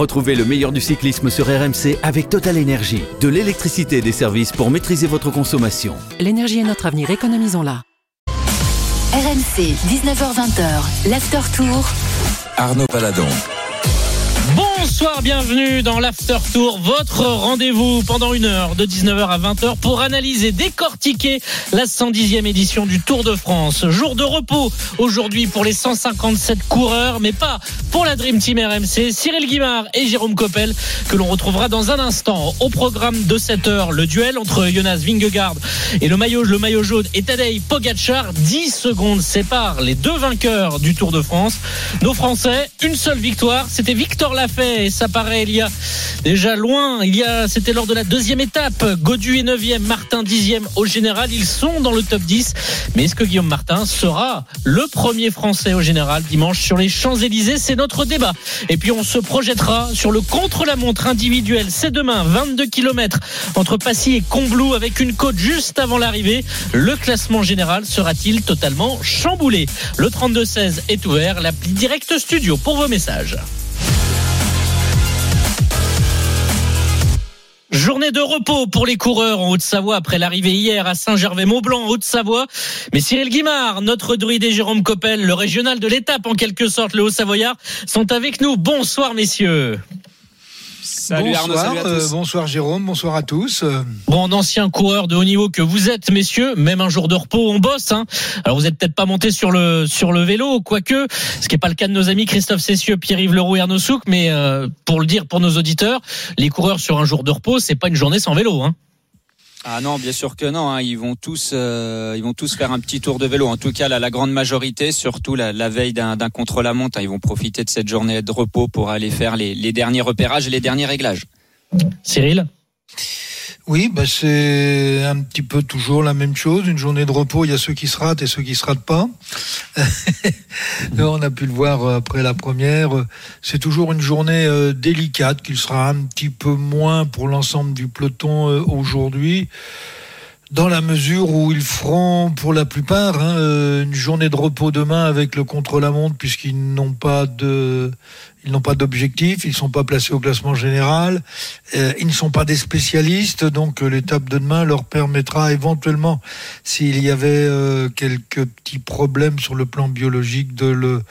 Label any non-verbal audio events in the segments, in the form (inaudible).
Retrouvez le meilleur du cyclisme sur RMC avec Total Énergie. De l'électricité et des services pour maîtriser votre consommation. L'énergie est notre avenir, économisons-la. RMC, 19h20, l'after tour. Arnaud Paladon. Bonsoir, bienvenue dans l'After Tour, votre rendez-vous pendant une heure de 19h à 20h pour analyser, décortiquer la 110e édition du Tour de France. Jour de repos aujourd'hui pour les 157 coureurs, mais pas pour la Dream Team RMC. Cyril Guimard et Jérôme Coppel que l'on retrouvera dans un instant. Au programme de cette heure, le duel entre Jonas Vingegaard et le maillot, jaune et Tadej Pogacar. 10 secondes séparent les deux vainqueurs du Tour de France. Nos Français, une seule victoire, c'était Victor Ça paraît il y a déjà loin. Il y a, c'était lors de la deuxième étape. Godu est 9 Martin 10 Au général, ils sont dans le top 10. Mais est-ce que Guillaume Martin sera le premier Français au général dimanche sur les Champs-Élysées? C'est notre débat. Et puis on se projettera sur le contre-la-montre individuel. C'est demain, 22 km entre Passy et Combloux avec une côte juste avant l'arrivée. Le classement général sera-t-il totalement chamboulé? Le 32-16 est ouvert. L'appli Direct Studio pour vos messages. Journée de repos pour les coureurs en Haute-Savoie après l'arrivée hier à Saint-Gervais-Mont-Blanc en Haute-Savoie. Mais Cyril Guimard, notre druide et Jérôme Coppel, le régional de l'étape en quelque sorte, le Haut-Savoyard, sont avec nous. Bonsoir messieurs. Salut bonsoir, Arnaud, salut euh, bonsoir Jérôme, bonsoir à tous. Bon, ancien coureur de haut niveau que vous êtes, messieurs, même un jour de repos, on bosse. Hein. Alors vous êtes peut-être pas monté sur le sur le vélo, quoique, ce qui n'est pas le cas de nos amis Christophe Cessieux, Pierre-Yves Leroux et Arnaud Souk, mais euh, pour le dire pour nos auditeurs, les coureurs sur un jour de repos, c'est pas une journée sans vélo. Hein. Ah non, bien sûr que non. Hein. Ils vont tous, euh, ils vont tous faire un petit tour de vélo. En tout cas, la, grande majorité, surtout la, veille d'un contre-la-montre, hein. ils vont profiter de cette journée de repos pour aller faire les derniers repérages et les derniers réglages. Cyril? Oui, bah c'est un petit peu toujours la même chose. Une journée de repos, il y a ceux qui se ratent et ceux qui se ratent pas. (laughs) on a pu le voir après la première. C'est toujours une journée euh, délicate, qu'il sera un petit peu moins pour l'ensemble du peloton euh, aujourd'hui dans la mesure où ils feront pour la plupart hein, euh, une journée de repos demain avec le contre-la-montre puisqu'ils n'ont pas de ils n'ont pas d'objectif, ils sont pas placés au classement général, euh, ils ne sont pas des spécialistes, donc euh, l'étape de demain leur permettra éventuellement, s'il y avait quelques petits problèmes sur le plan biologique, de le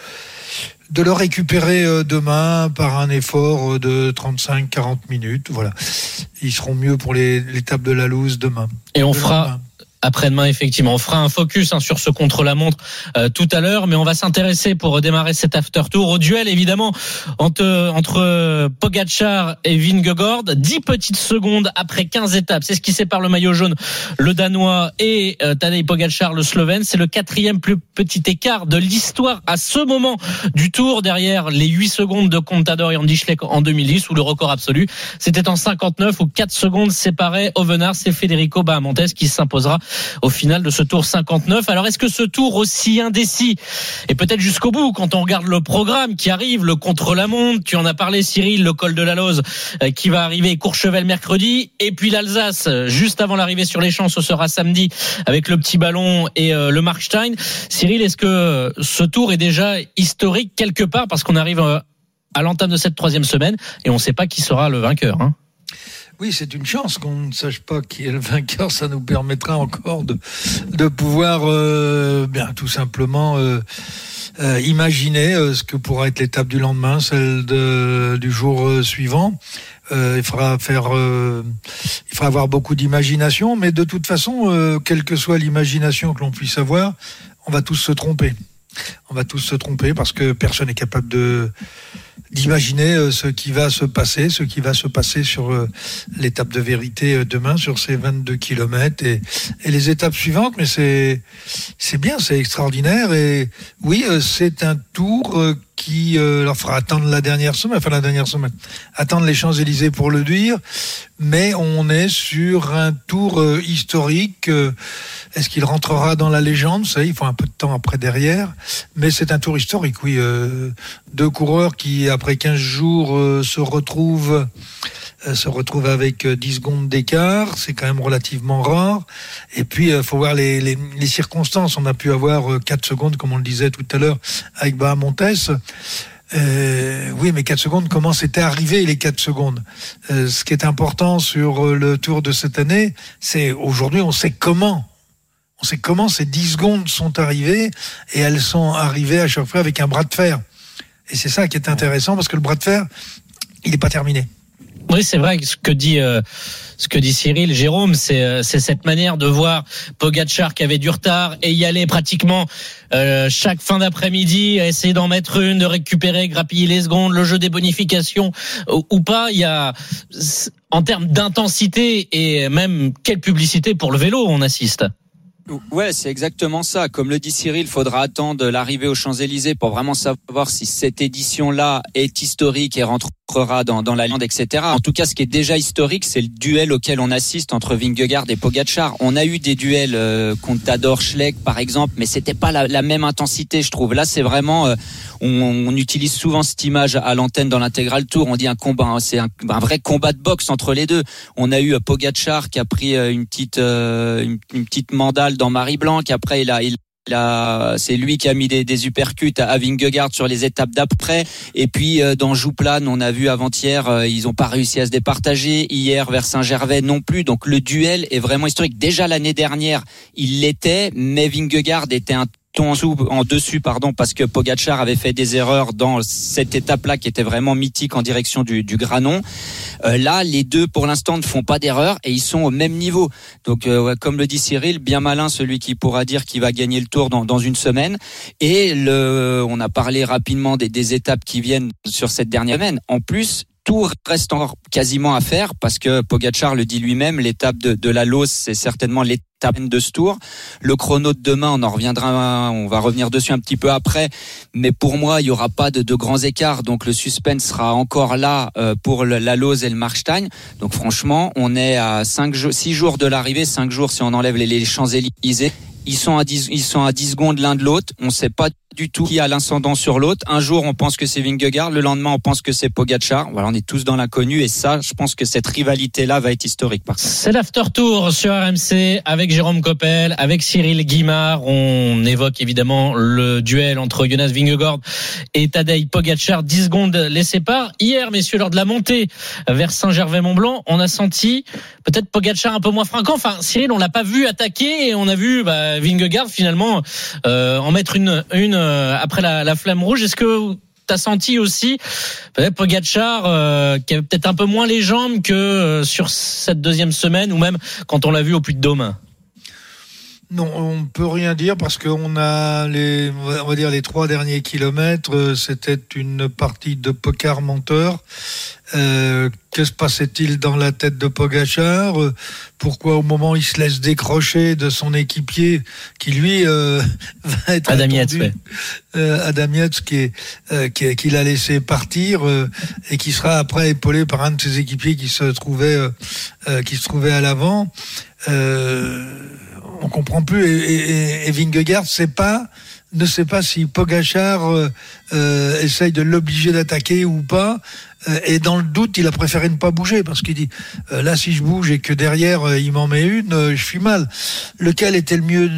de le récupérer euh, demain par un effort euh, de 35-40 minutes. Voilà. Ils seront mieux pour l'étape de la loose demain. Et on fera, après-demain, effectivement. On fera un focus hein, sur ce contre-la-montre euh, tout à l'heure, mais on va s'intéresser pour démarrer cet after tour au duel, évidemment, entre, entre Pogacar et Vingegaard. 10 petites secondes après 15 étapes. C'est ce qui sépare le maillot jaune, le Danois, et euh, Tadej Pogacar, le Slovène. C'est le quatrième plus petit écart de l'histoire à ce moment du tour, derrière les 8 secondes de Contador et Andy Schleck en 2010, où le record absolu, c'était en 59, où 4 secondes séparaient Ovenars et Federico Bahamontes, qui s'imposera au final de ce tour 59. Alors est-ce que ce tour aussi indécis et peut-être jusqu'au bout quand on regarde le programme qui arrive, le contre-la-montre, tu en as parlé Cyril, le col de la Lose euh, qui va arriver Courchevel mercredi et puis l'Alsace juste avant l'arrivée sur les champs, ce sera samedi avec le petit ballon et euh, le Markstein. Cyril, est-ce que ce tour est déjà historique quelque part parce qu'on arrive euh, à l'entame de cette troisième semaine et on ne sait pas qui sera le vainqueur hein? Oui, c'est une chance qu'on ne sache pas qui est le vainqueur. Ça nous permettra encore de, de pouvoir, euh, bien, tout simplement euh, euh, imaginer ce que pourra être l'étape du lendemain, celle de, du jour suivant. il faudra faire, il faudra avoir beaucoup d'imagination, mais de toute façon, quelle que soit l'imagination que l'on puisse avoir, on va tous se tromper. On va tous se tromper parce que personne n'est capable de d'imaginer euh, ce qui va se passer, ce qui va se passer sur euh, l'étape de vérité euh, demain, sur ces 22 kilomètres et, et les étapes suivantes. Mais c'est bien, c'est extraordinaire et oui, c'est un tour qui leur fera attendre la dernière semaine, enfin la dernière semaine, attendre les Champs Élysées pour le dire. Mais on est sur un tour historique. Est-ce qu'il rentrera dans la légende? Ça, il faut un peu de temps après derrière. Mais c'est un tour historique, oui. Euh, deux coureurs qui, après 15 jours, euh, se retrouvent euh, se retrouvent avec 10 secondes d'écart, c'est quand même relativement rare. Et puis, il faut voir les, les, les, circonstances. On a pu avoir 4 secondes, comme on le disait tout à l'heure, avec Bahamontes. Euh, oui, mais 4 secondes, comment c'était arrivé les 4 secondes? Euh, Ce qui est important sur euh, le tour de cette année, c'est aujourd'hui on sait comment. On sait comment ces 10 secondes sont arrivées et elles sont arrivées à chaque fois avec un bras de fer. Et c'est ça qui est intéressant parce que le bras de fer, il n'est pas terminé. Oui, c'est vrai ce que dit euh, ce que dit Cyril, Jérôme, c'est euh, c'est cette manière de voir Pogacar qui avait du retard et y aller pratiquement euh, chaque fin d'après-midi, essayer d'en mettre une, de récupérer, grappiller les secondes, le jeu des bonifications ou, pas. Il y a en termes d'intensité et même quelle publicité pour le vélo on assiste. Ouais, c'est exactement ça. Comme le dit Cyril, il faudra attendre l'arrivée aux Champs-Élysées pour vraiment savoir si cette édition-là est historique et rentrera dans, dans la lande, etc. En tout cas, ce qui est déjà historique, c'est le duel auquel on assiste entre Vingegaard et Pogacar. On a eu des duels euh, contre Tador Schleck, par exemple, mais c'était pas la, même intensité, je trouve. Là, c'est vraiment, euh, on, on, utilise souvent cette image à l'antenne dans l'intégral tour. On dit un combat, hein, c'est un, un, vrai combat de boxe entre les deux. On a eu euh, Pogacar qui a pris euh, une petite, euh, une, une petite mandale dans Marie Blanc. Après, il a, il c'est lui qui a mis des, des uppercuts à Vingegaard sur les étapes d'après. Et puis euh, dans Jouplane, on a vu avant-hier, euh, ils n'ont pas réussi à se départager. Hier vers Saint-Gervais non plus. Donc le duel est vraiment historique. Déjà l'année dernière, il l'était, mais Vingegaard était un en en dessus, pardon, parce que Pogachar avait fait des erreurs dans cette étape-là qui était vraiment mythique en direction du, du Granon. Euh, là, les deux, pour l'instant, ne font pas d'erreur et ils sont au même niveau. Donc, euh, comme le dit Cyril, bien malin celui qui pourra dire qu'il va gagner le Tour dans, dans une semaine. Et le, on a parlé rapidement des, des étapes qui viennent sur cette dernière semaine. En plus, tout reste encore quasiment à faire parce que Pogachar le dit lui-même, l'étape de, de la Lose, c'est certainement l'étape de ce tour. Le chrono de demain, on en reviendra, on va revenir dessus un petit peu après, mais pour moi, il y aura pas de, de grands écarts, donc le suspense sera encore là euh, pour la Lose et le Markstein. Donc franchement, on est à 5 6 jours de l'arrivée, 5 jours si on enlève les, les Champs-Élysées. Ils sont à 10, ils sont à 10 secondes l'un de l'autre. On sait pas du tout qui a l'incendant sur l'autre. Un jour, on pense que c'est Vingegaard. Le lendemain, on pense que c'est Pogacar. Voilà, on est tous dans l'inconnu. Et ça, je pense que cette rivalité-là va être historique. C'est l'after tour sur RMC avec Jérôme Coppel, avec Cyril Guimard. On évoque évidemment le duel entre Jonas Vingegaard et Tadej Pogacar. 10 secondes les séparent. Hier, messieurs, lors de la montée vers Saint-Gervais-Mont-Blanc, on a senti peut-être Pogacar un peu moins frinquant. Enfin, Cyril, on l'a pas vu attaquer et on a vu bah, Vingegaard finalement euh, en mettre une, une euh, après la, la flamme rouge. Est-ce que tu as senti aussi peut-être Pogacar euh, qui avait peut-être un peu moins les jambes que euh, sur cette deuxième semaine ou même quand on l'a vu au Puy de Dôme? Non, on peut rien dire parce qu'on a les, on va dire les trois derniers kilomètres, c'était une partie de poker menteur. Euh, que se passait-il dans la tête de Pogachar Pourquoi au moment où il se laisse décrocher de son équipier, qui lui euh, (laughs) va être Adam Yates, ouais. euh, Adam Yates, qui est euh, qui, qui l'a laissé partir et qui sera après épaulé par un de ses équipiers qui se trouvait qui se trouvait à l'avant. on comprend plus et, et, et Vingegaard c'est pas ne sait pas si Pogachar euh, euh, essaye de l'obliger d'attaquer ou pas. Euh, et dans le doute, il a préféré ne pas bouger parce qu'il dit euh, là, si je bouge et que derrière euh, il m'en met une, euh, je suis mal. Lequel était le mieux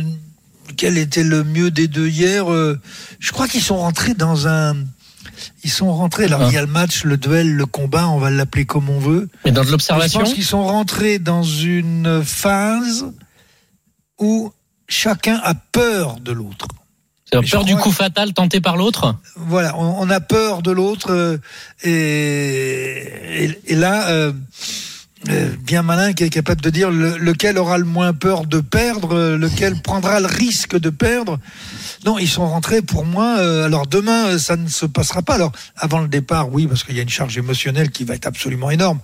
Lequel était le mieux des deux hier Je crois qu'ils sont rentrés dans un. Ils sont rentrés. Alors, ah. il y a le match, le duel, le combat, on va l'appeler comme on veut. Mais dans de l'observation Je pense qu'ils sont rentrés dans une phase où chacun a peur de l'autre. C'est peur du coup fatal tenté par l'autre Voilà, on, on, a peur de l'autre euh, et, et, et, là, euh, bien malin qui est capable de dire le, lequel aura le moins peur de perdre, lequel prendra le risque de perdre. Non, ils sont rentrés pour moi. Euh, alors demain, ça ne se passera pas. Alors avant le départ, oui, parce qu'il y a une charge émotionnelle qui va être absolument énorme.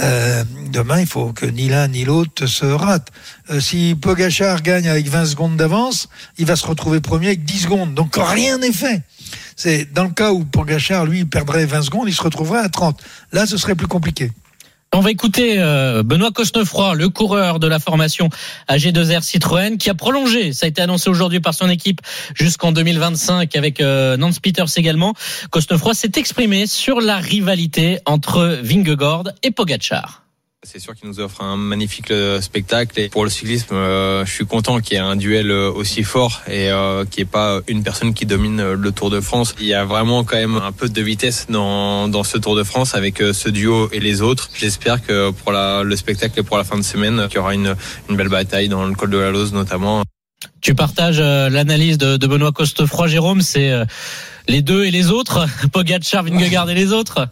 Euh, demain, il faut que ni l'un ni l'autre se rate. Euh, si Pogachar gagne avec 20 secondes d'avance, il va se retrouver premier avec 10 secondes. Donc rien n'est fait. C'est dans le cas où Pogachar, lui, perdrait 20 secondes, il se retrouverait à 30. Là, ce serait plus compliqué. On va écouter euh, Benoît Cosnefroy, le coureur de la formation AG2R Citroën, qui a prolongé, ça a été annoncé aujourd'hui par son équipe, jusqu'en 2025 avec euh, Nance Peters également. Cosnefroy s'est exprimé sur la rivalité entre Vingegaard et Pogachar. C'est sûr qu'il nous offre un magnifique euh, spectacle et pour le cyclisme, euh, je suis content qu'il y ait un duel euh, aussi fort et euh, qu'il n'y ait pas une personne qui domine euh, le Tour de France. Il y a vraiment quand même un peu de vitesse dans, dans ce Tour de France avec ce duo et les autres. J'espère que pour la, le spectacle et pour la fin de semaine, qu'il y aura une, une belle bataille dans le col de la Lose notamment. Tu partages l'analyse de, de Benoît Costefroy, Jérôme, c'est les deux et les autres, (laughs) Pogacar, Vingegaard et les autres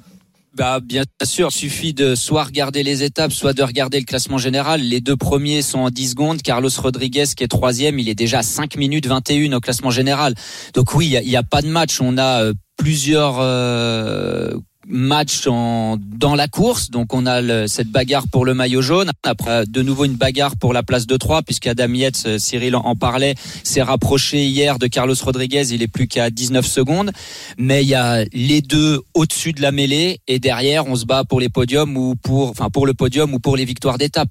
bah, bien sûr, suffit de soit regarder les étapes, soit de regarder le classement général. Les deux premiers sont en 10 secondes. Carlos Rodriguez, qui est troisième, il est déjà à 5 minutes 21 au classement général. Donc oui, il n'y a, pas de match. On a euh, plusieurs euh, match en, dans la course. Donc on a le, cette bagarre pour le maillot jaune. Après de nouveau une bagarre pour la place de 3 puisqu'Adam Yates, euh, Cyril en parlait, s'est rapproché hier de Carlos Rodriguez. Il est plus qu'à 19 secondes. Mais il y a les deux au-dessus de la mêlée et derrière on se bat pour les podiums ou pour, enfin pour le podium ou pour les victoires d'étape.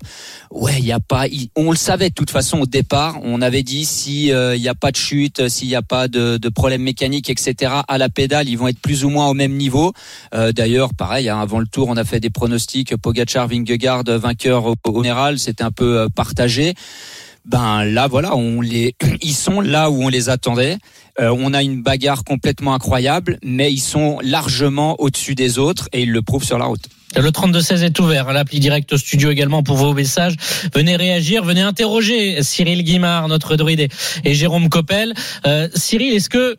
Ouais, il y a pas, on le savait de toute façon au départ. On avait dit si euh, il n'y a pas de chute, s'il n'y a pas de, de problème mécanique, etc. À la pédale, ils vont être plus ou moins au même niveau. Euh, D'ailleurs, pareil, hein, avant le tour, on a fait des pronostics Pogachar, Vingegaard, vainqueur au, général. C'était un peu euh, partagé. Ben là, voilà, on les, (clears throat) ils sont là où on les attendait. Euh, on a une bagarre complètement incroyable, mais ils sont largement au-dessus des autres et ils le prouvent sur la route. Le 32-16 est ouvert, l'appli direct au studio également pour vos messages. Venez réagir, venez interroger Cyril Guimard, notre druide, et, Jérôme Coppel. Euh, Cyril, est-ce que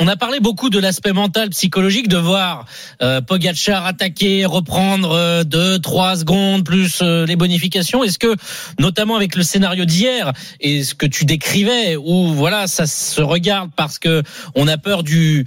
on a parlé beaucoup de l'aspect mental, psychologique, de voir euh, Pogacar attaquer, reprendre euh, deux, trois secondes plus euh, les bonifications. Est-ce que, notamment avec le scénario d'hier et ce que tu décrivais, où voilà, ça se regarde parce que on a peur du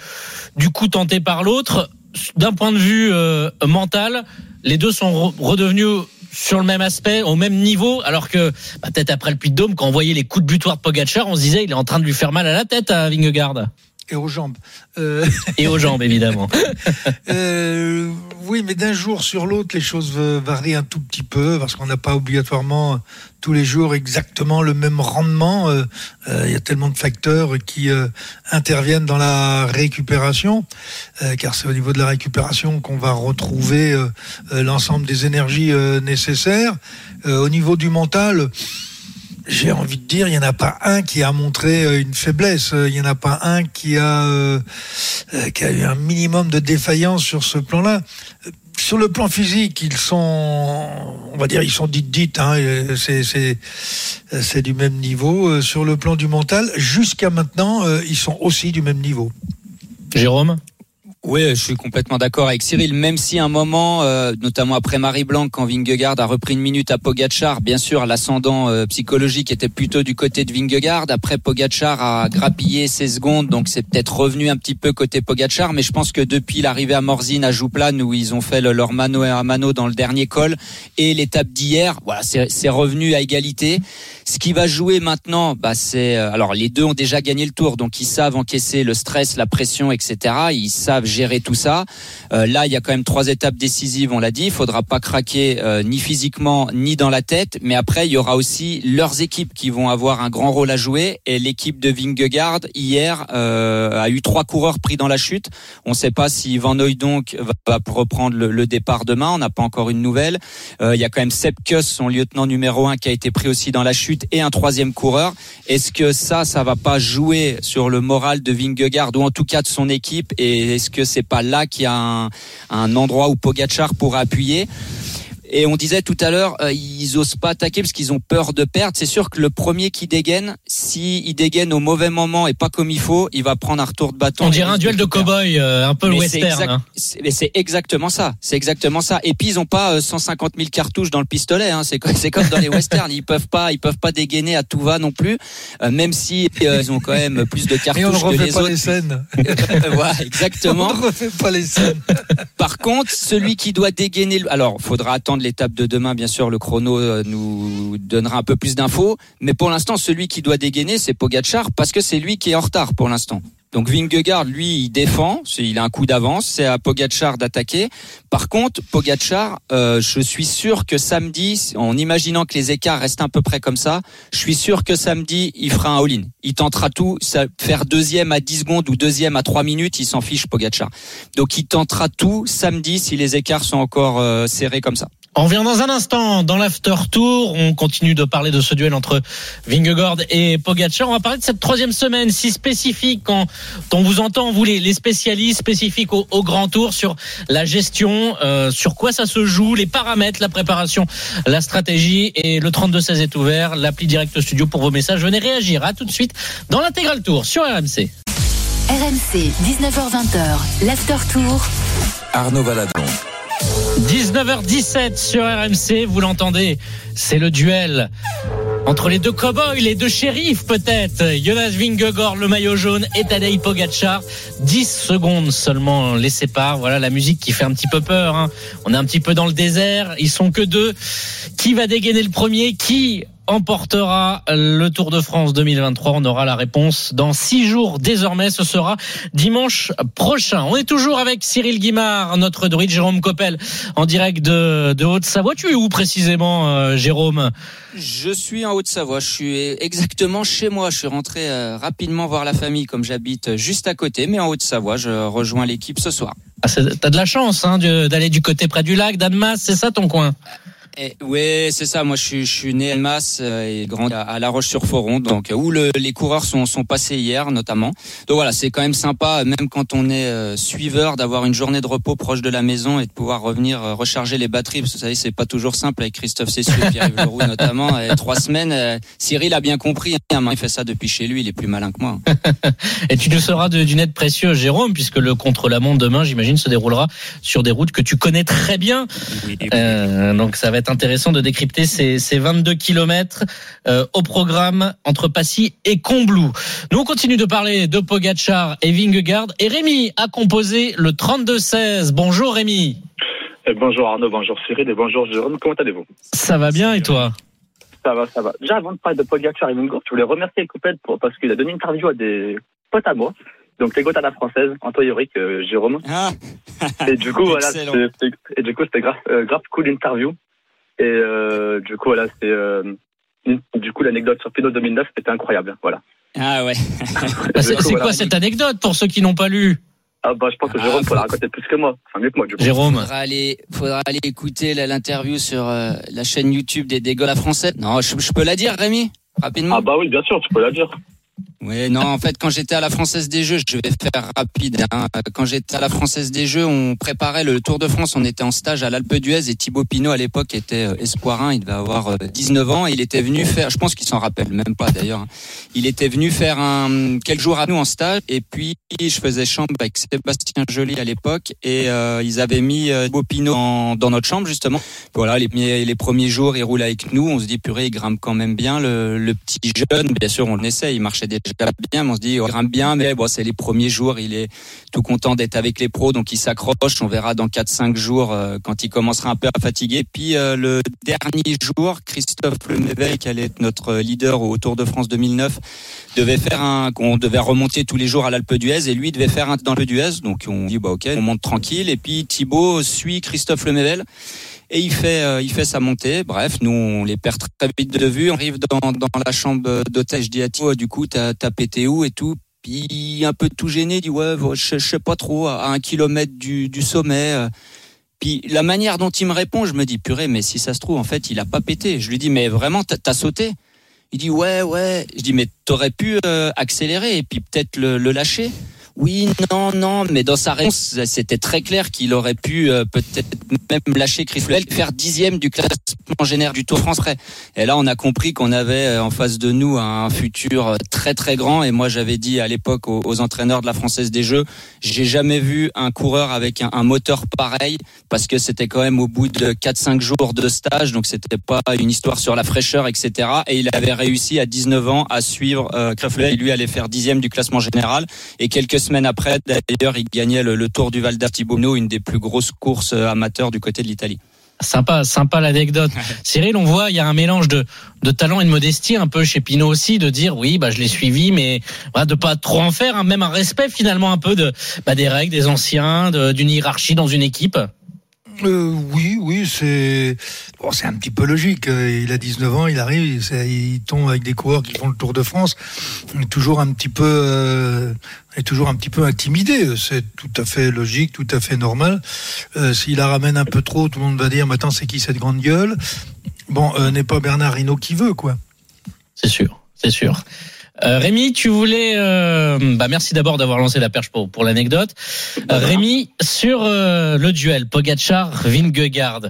du coup tenté par l'autre, d'un point de vue euh, mental, les deux sont redevenus sur le même aspect, au même niveau, alors que bah, peut-être après le Puy de Dôme, quand on voyait les coups de butoir de Pogacar, on se disait il est en train de lui faire mal à la tête à Vingegaard et aux jambes. Euh... Et aux jambes, évidemment. (laughs) euh, oui, mais d'un jour sur l'autre, les choses varient un tout petit peu parce qu'on n'a pas obligatoirement tous les jours exactement le même rendement. Il euh, y a tellement de facteurs qui euh, interviennent dans la récupération, euh, car c'est au niveau de la récupération qu'on va retrouver l'ensemble des énergies nécessaires. au niveau du mental, j'ai envie de dire, il n'y en a pas un qui a montré euh, une faiblesse. Il n'y en a pas un qui a, euh, euh, qui a eu un minimum de défaillance sur ce plan-là. Sur le plan physique, ils sont, on va dire, ils sont dites dites. Hein, c'est du même niveau. Sur le plan du mental, jusqu'à maintenant, ils sont aussi du même niveau. Jérôme? Oui, je suis complètement d'accord avec Cyril. Même si un moment, euh, notamment après Marie Blanc, quand Vingegaard a repris une minute à Pogachar, bien sûr, l'ascendant euh, psychologique était plutôt du côté de Vingegaard. Après, Pogachar a grappillé ses secondes, donc c'est peut-être revenu un petit peu côté Pogachar. Mais je pense que depuis l'arrivée à Morzine, à Jouplane, où ils ont fait le, leur mano à mano dans le dernier col, et l'étape d'hier, voilà, c'est revenu à égalité. Ce qui va jouer maintenant, bah, c'est euh, alors les deux ont déjà gagné le tour, donc ils savent encaisser le stress, la pression, etc. Ils savent gérer tout ça. Euh, là, il y a quand même trois étapes décisives, on l'a dit. Il faudra pas craquer euh, ni physiquement ni dans la tête. Mais après, il y aura aussi leurs équipes qui vont avoir un grand rôle à jouer. Et l'équipe de Vingegaard hier euh, a eu trois coureurs pris dans la chute. On ne sait pas si Van donc va reprendre le, le départ demain. On n'a pas encore une nouvelle. il y a quand même Sepp Kuss, son lieutenant numéro un, qui a été pris aussi dans la chute, et un troisième coureur. Est-ce que ça, ça va pas jouer sur le moral de Vingegaard ou en tout cas de son équipe? Et est-ce que c'est pas là qu'il y a un, un endroit où Pogachar pourra appuyer et on disait tout à l'heure, euh, ils osent pas attaquer parce qu'ils ont peur de perdre. C'est sûr que le premier qui dégaine, si il dégaine au mauvais moment et pas comme il faut, il va prendre un retour de bâton. On dirait un duel de cow-boy, euh, un peu le western. Hein. Mais c'est exactement ça. C'est exactement ça. Et puis ils ont pas 150 euh, 000 cartouches dans le pistolet. Hein. C'est comme, (laughs) comme dans les westerns. Ils peuvent pas, ils peuvent pas dégainer à tout va non plus. Euh, même si euh, ils ont quand même plus de (laughs) cartouches on ne refait que les pas autres. les scènes. (laughs) voilà, exactement. On ne refait pas les scènes. Par contre, celui qui doit dégainer, alors faudra attendre l'étape de demain, bien sûr, le chrono euh, nous donnera un peu plus d'infos, mais pour l'instant, celui qui doit dégainer, c'est Pogachar, parce que c'est lui qui est en retard pour l'instant. Donc Vingegaard, lui, il défend, il a un coup d'avance, c'est à Pogachar d'attaquer. Par contre, Pogachar, euh, je suis sûr que samedi, en imaginant que les écarts restent à peu près comme ça, je suis sûr que samedi, il fera un all-in. Il tentera tout, faire deuxième à 10 secondes ou deuxième à 3 minutes, il s'en fiche Pogachar. Donc il tentera tout samedi si les écarts sont encore euh, serrés comme ça. On revient dans un instant dans l'after tour. On continue de parler de ce duel entre Vingegaard et Pogacar. On va parler de cette troisième semaine si spécifique quand on vous entend, vous les, spécialistes spécifiques au, grand tour sur la gestion, euh, sur quoi ça se joue, les paramètres, la préparation, la stratégie. Et le 32-16 est ouvert. L'appli Direct Studio pour vos messages. Venez réagir. À tout de suite dans l'intégral tour sur RMC. RMC, 19h20, l'after tour. Arnaud Valadon. 19h17 sur RMC, vous l'entendez, c'est le duel entre les deux cowboys, les deux shérifs peut-être. Jonas Vingegaard, le maillot jaune, et Tadej Pogacar. 10 secondes seulement les séparent. Voilà la musique qui fait un petit peu peur. Hein. On est un petit peu dans le désert. Ils sont que deux. Qui va dégainer le premier? Qui emportera le Tour de France 2023 On aura la réponse dans six jours désormais. Ce sera dimanche prochain. On est toujours avec Cyril Guimard, notre druide Jérôme Coppel, en direct de, de Haute-Savoie. Tu es où précisément, euh, Jérôme? Je suis en Haute-Savoie. Je suis exactement chez moi. Je suis rentré euh, rapidement voir la famille comme j'habite juste à côté, mais en Haute-Savoie. Je rejoins l'équipe ce soir. Ah, T'as de la chance hein, d'aller du côté près du lac, d'Annemasse, c'est ça ton coin? Eh, oui, c'est ça. Moi, je suis, je suis né à Masse euh, et grandi à La Roche-sur-Foron, donc où le, les coureurs sont, sont passés hier, notamment. Donc voilà, c'est quand même sympa, même quand on est euh, suiveur, d'avoir une journée de repos proche de la maison et de pouvoir revenir euh, recharger les batteries. Parce que vous savez, c'est pas toujours simple avec Christophe Cessieux (laughs) et Pierre Leroux notamment. Et trois semaines, Cyril a bien compris. Hein, il fait ça depuis chez lui. Il est plus malin que moi. (laughs) et tu nous seras d'une aide précieuse, Jérôme, puisque le contre-la-montre demain, j'imagine, se déroulera sur des routes que tu connais très bien. donc ça va être intéressant de décrypter ces, ces 22 kilomètres euh, au programme entre Passy et Combloux. Nous, on continue de parler de Pogachar et Vingegaard. Et Rémi a composé le 32-16. Bonjour Rémi. Eh, bonjour Arnaud, bonjour Cyril et bonjour Jérôme. Comment allez-vous? Ça va bien et toi? Ça va, ça va. Déjà, avant de parler de Pogachar et Vingegaard, je voulais remercier Coupet pour, parce qu'il a donné une interview à des potes à moi. Donc les gouttes à la française, Antoine Yorick, euh, Jérôme. Ah. et du coup (laughs) voilà, et du coup c'était grave, euh, grave cool interview. Et euh, du coup, voilà, c'est euh, du coup l'anecdote sur Pinot 2009 c'était incroyable. Voilà. Ah ouais. (laughs) Bah, c'est quoi cette anecdote pour ceux qui n'ont pas lu ah bah je pense que Jérôme ah, faut... la raconter plus que moi, enfin mieux que moi du coup. Jérôme. Faudra aller, faudra aller écouter l'interview sur euh, la chaîne YouTube des Dégol à français. Non, je, je, peux la dire Rémi rapidement? Ah bah oui bien sûr, tu peux la dire. Oui, non, en fait, quand j'étais à la Française des Jeux, je vais faire rapide. Hein. Quand j'étais à la Française des Jeux, on préparait le Tour de France. On était en stage à l'Alpe d'Huez et Thibaut Pinot, à l'époque, était euh, espoirin. Il devait avoir 19 euh, ans. Il était venu faire, je pense qu'il s'en rappelle même pas d'ailleurs. Hein. Il était venu faire un, quelques jours à nous en stage. Et puis, je faisais chambre avec Sébastien Joly à l'époque. Et euh, ils avaient mis Thibaut Pinot dans notre chambre, justement. Voilà, les, les premiers jours, il roule avec nous. On se dit, purée, il grimpe quand même bien. Le, le petit jeune, bien sûr, on l'essaie. Il marchait déjà bien, on se dit, il grimpe bien, mais bon, c'est les premiers jours, il est tout content d'être avec les pros, donc il s'accroche. On verra dans 4-5 jours euh, quand il commencera un peu à fatiguer. Puis euh, le dernier jour, Christophe Lemével, qui allait être notre leader au Tour de France 2009, devait faire un, on devait remonter tous les jours à l'Alpe d'Huez et lui devait faire un dans l'Alpe d'Huez. Donc on dit, bah ok, on monte tranquille. Et puis Thibaut suit Christophe Lemével et il fait euh, il fait sa montée. Bref, nous on les perd très vite de vue. On arrive dans, la chambre d'hôtel. Je dis à Thibaut, du coup t'as as pété où et tout. Puis un peu tout gêné, dit ouais, je, je sais pas trop, à un kilomètre du, du sommet. Euh. Puis la manière dont il me répond, je me dis purée, mais si ça se trouve en fait il a pas pété. Je lui dis mais vraiment t'as sauté? Il dit ouais ouais. Je dis mais t'aurais pu euh, accélérer et puis peut-être le lâcher. Oui, non, non, mais dans sa réponse, c'était très clair qu'il aurait pu euh, peut-être même lâcher Chris faire dixième du classement général du Tour France. Et là, on a compris qu'on avait euh, en face de nous un futur euh, très très grand. Et moi, j'avais dit à l'époque aux, entraîneurs de la Française des Jeux, j'ai jamais vu un coureur avec un, moteur pareil, parce que c'était quand même au bout de 4-5 jours de stage, donc c'était pas une histoire sur la fraîcheur, etc. Et il avait réussi à 19 ans à suivre euh, Il lui allait faire dixième du classement général. Et quelques semaines après, d'ailleurs, il gagnait le, Tour du Val d'Artibono, une des plus grosses courses euh, amateurs du côté de l'Italie. Sympa, sympa l'anecdote. (laughs) Cyril, on voit, il y a un mélange de, de talent et de modestie un peu chez Pinot aussi, de dire oui, bah je l'ai suivi, mais voilà, de pas trop en faire, hein, même un respect finalement un peu de bah, des règles, des anciens, d'une hiérarchie dans une équipe. Euh, oui, oui, c'est bon, c'est un petit peu logique. Il a 19 ans, il arrive, il, tombe avec des coureurs qui font le Tour de France. Il est toujours un petit peu, euh, est toujours un petit peu intimidé. C'est tout à fait logique, tout à fait normal. Euh, S'il la ramène un peu trop, tout le monde va dire maintenant c'est qui cette grande gueule? Bon, euh, n'est pas Bernard Hinault qui veut quoi. C'est sûr, c'est sûr. Euh, Rémi, tu voulais. Euh, bah merci d'abord d'avoir lancé la perche pour, pour l'anecdote. Euh, Rémi, sur le duel Pogachar-Vingegaard,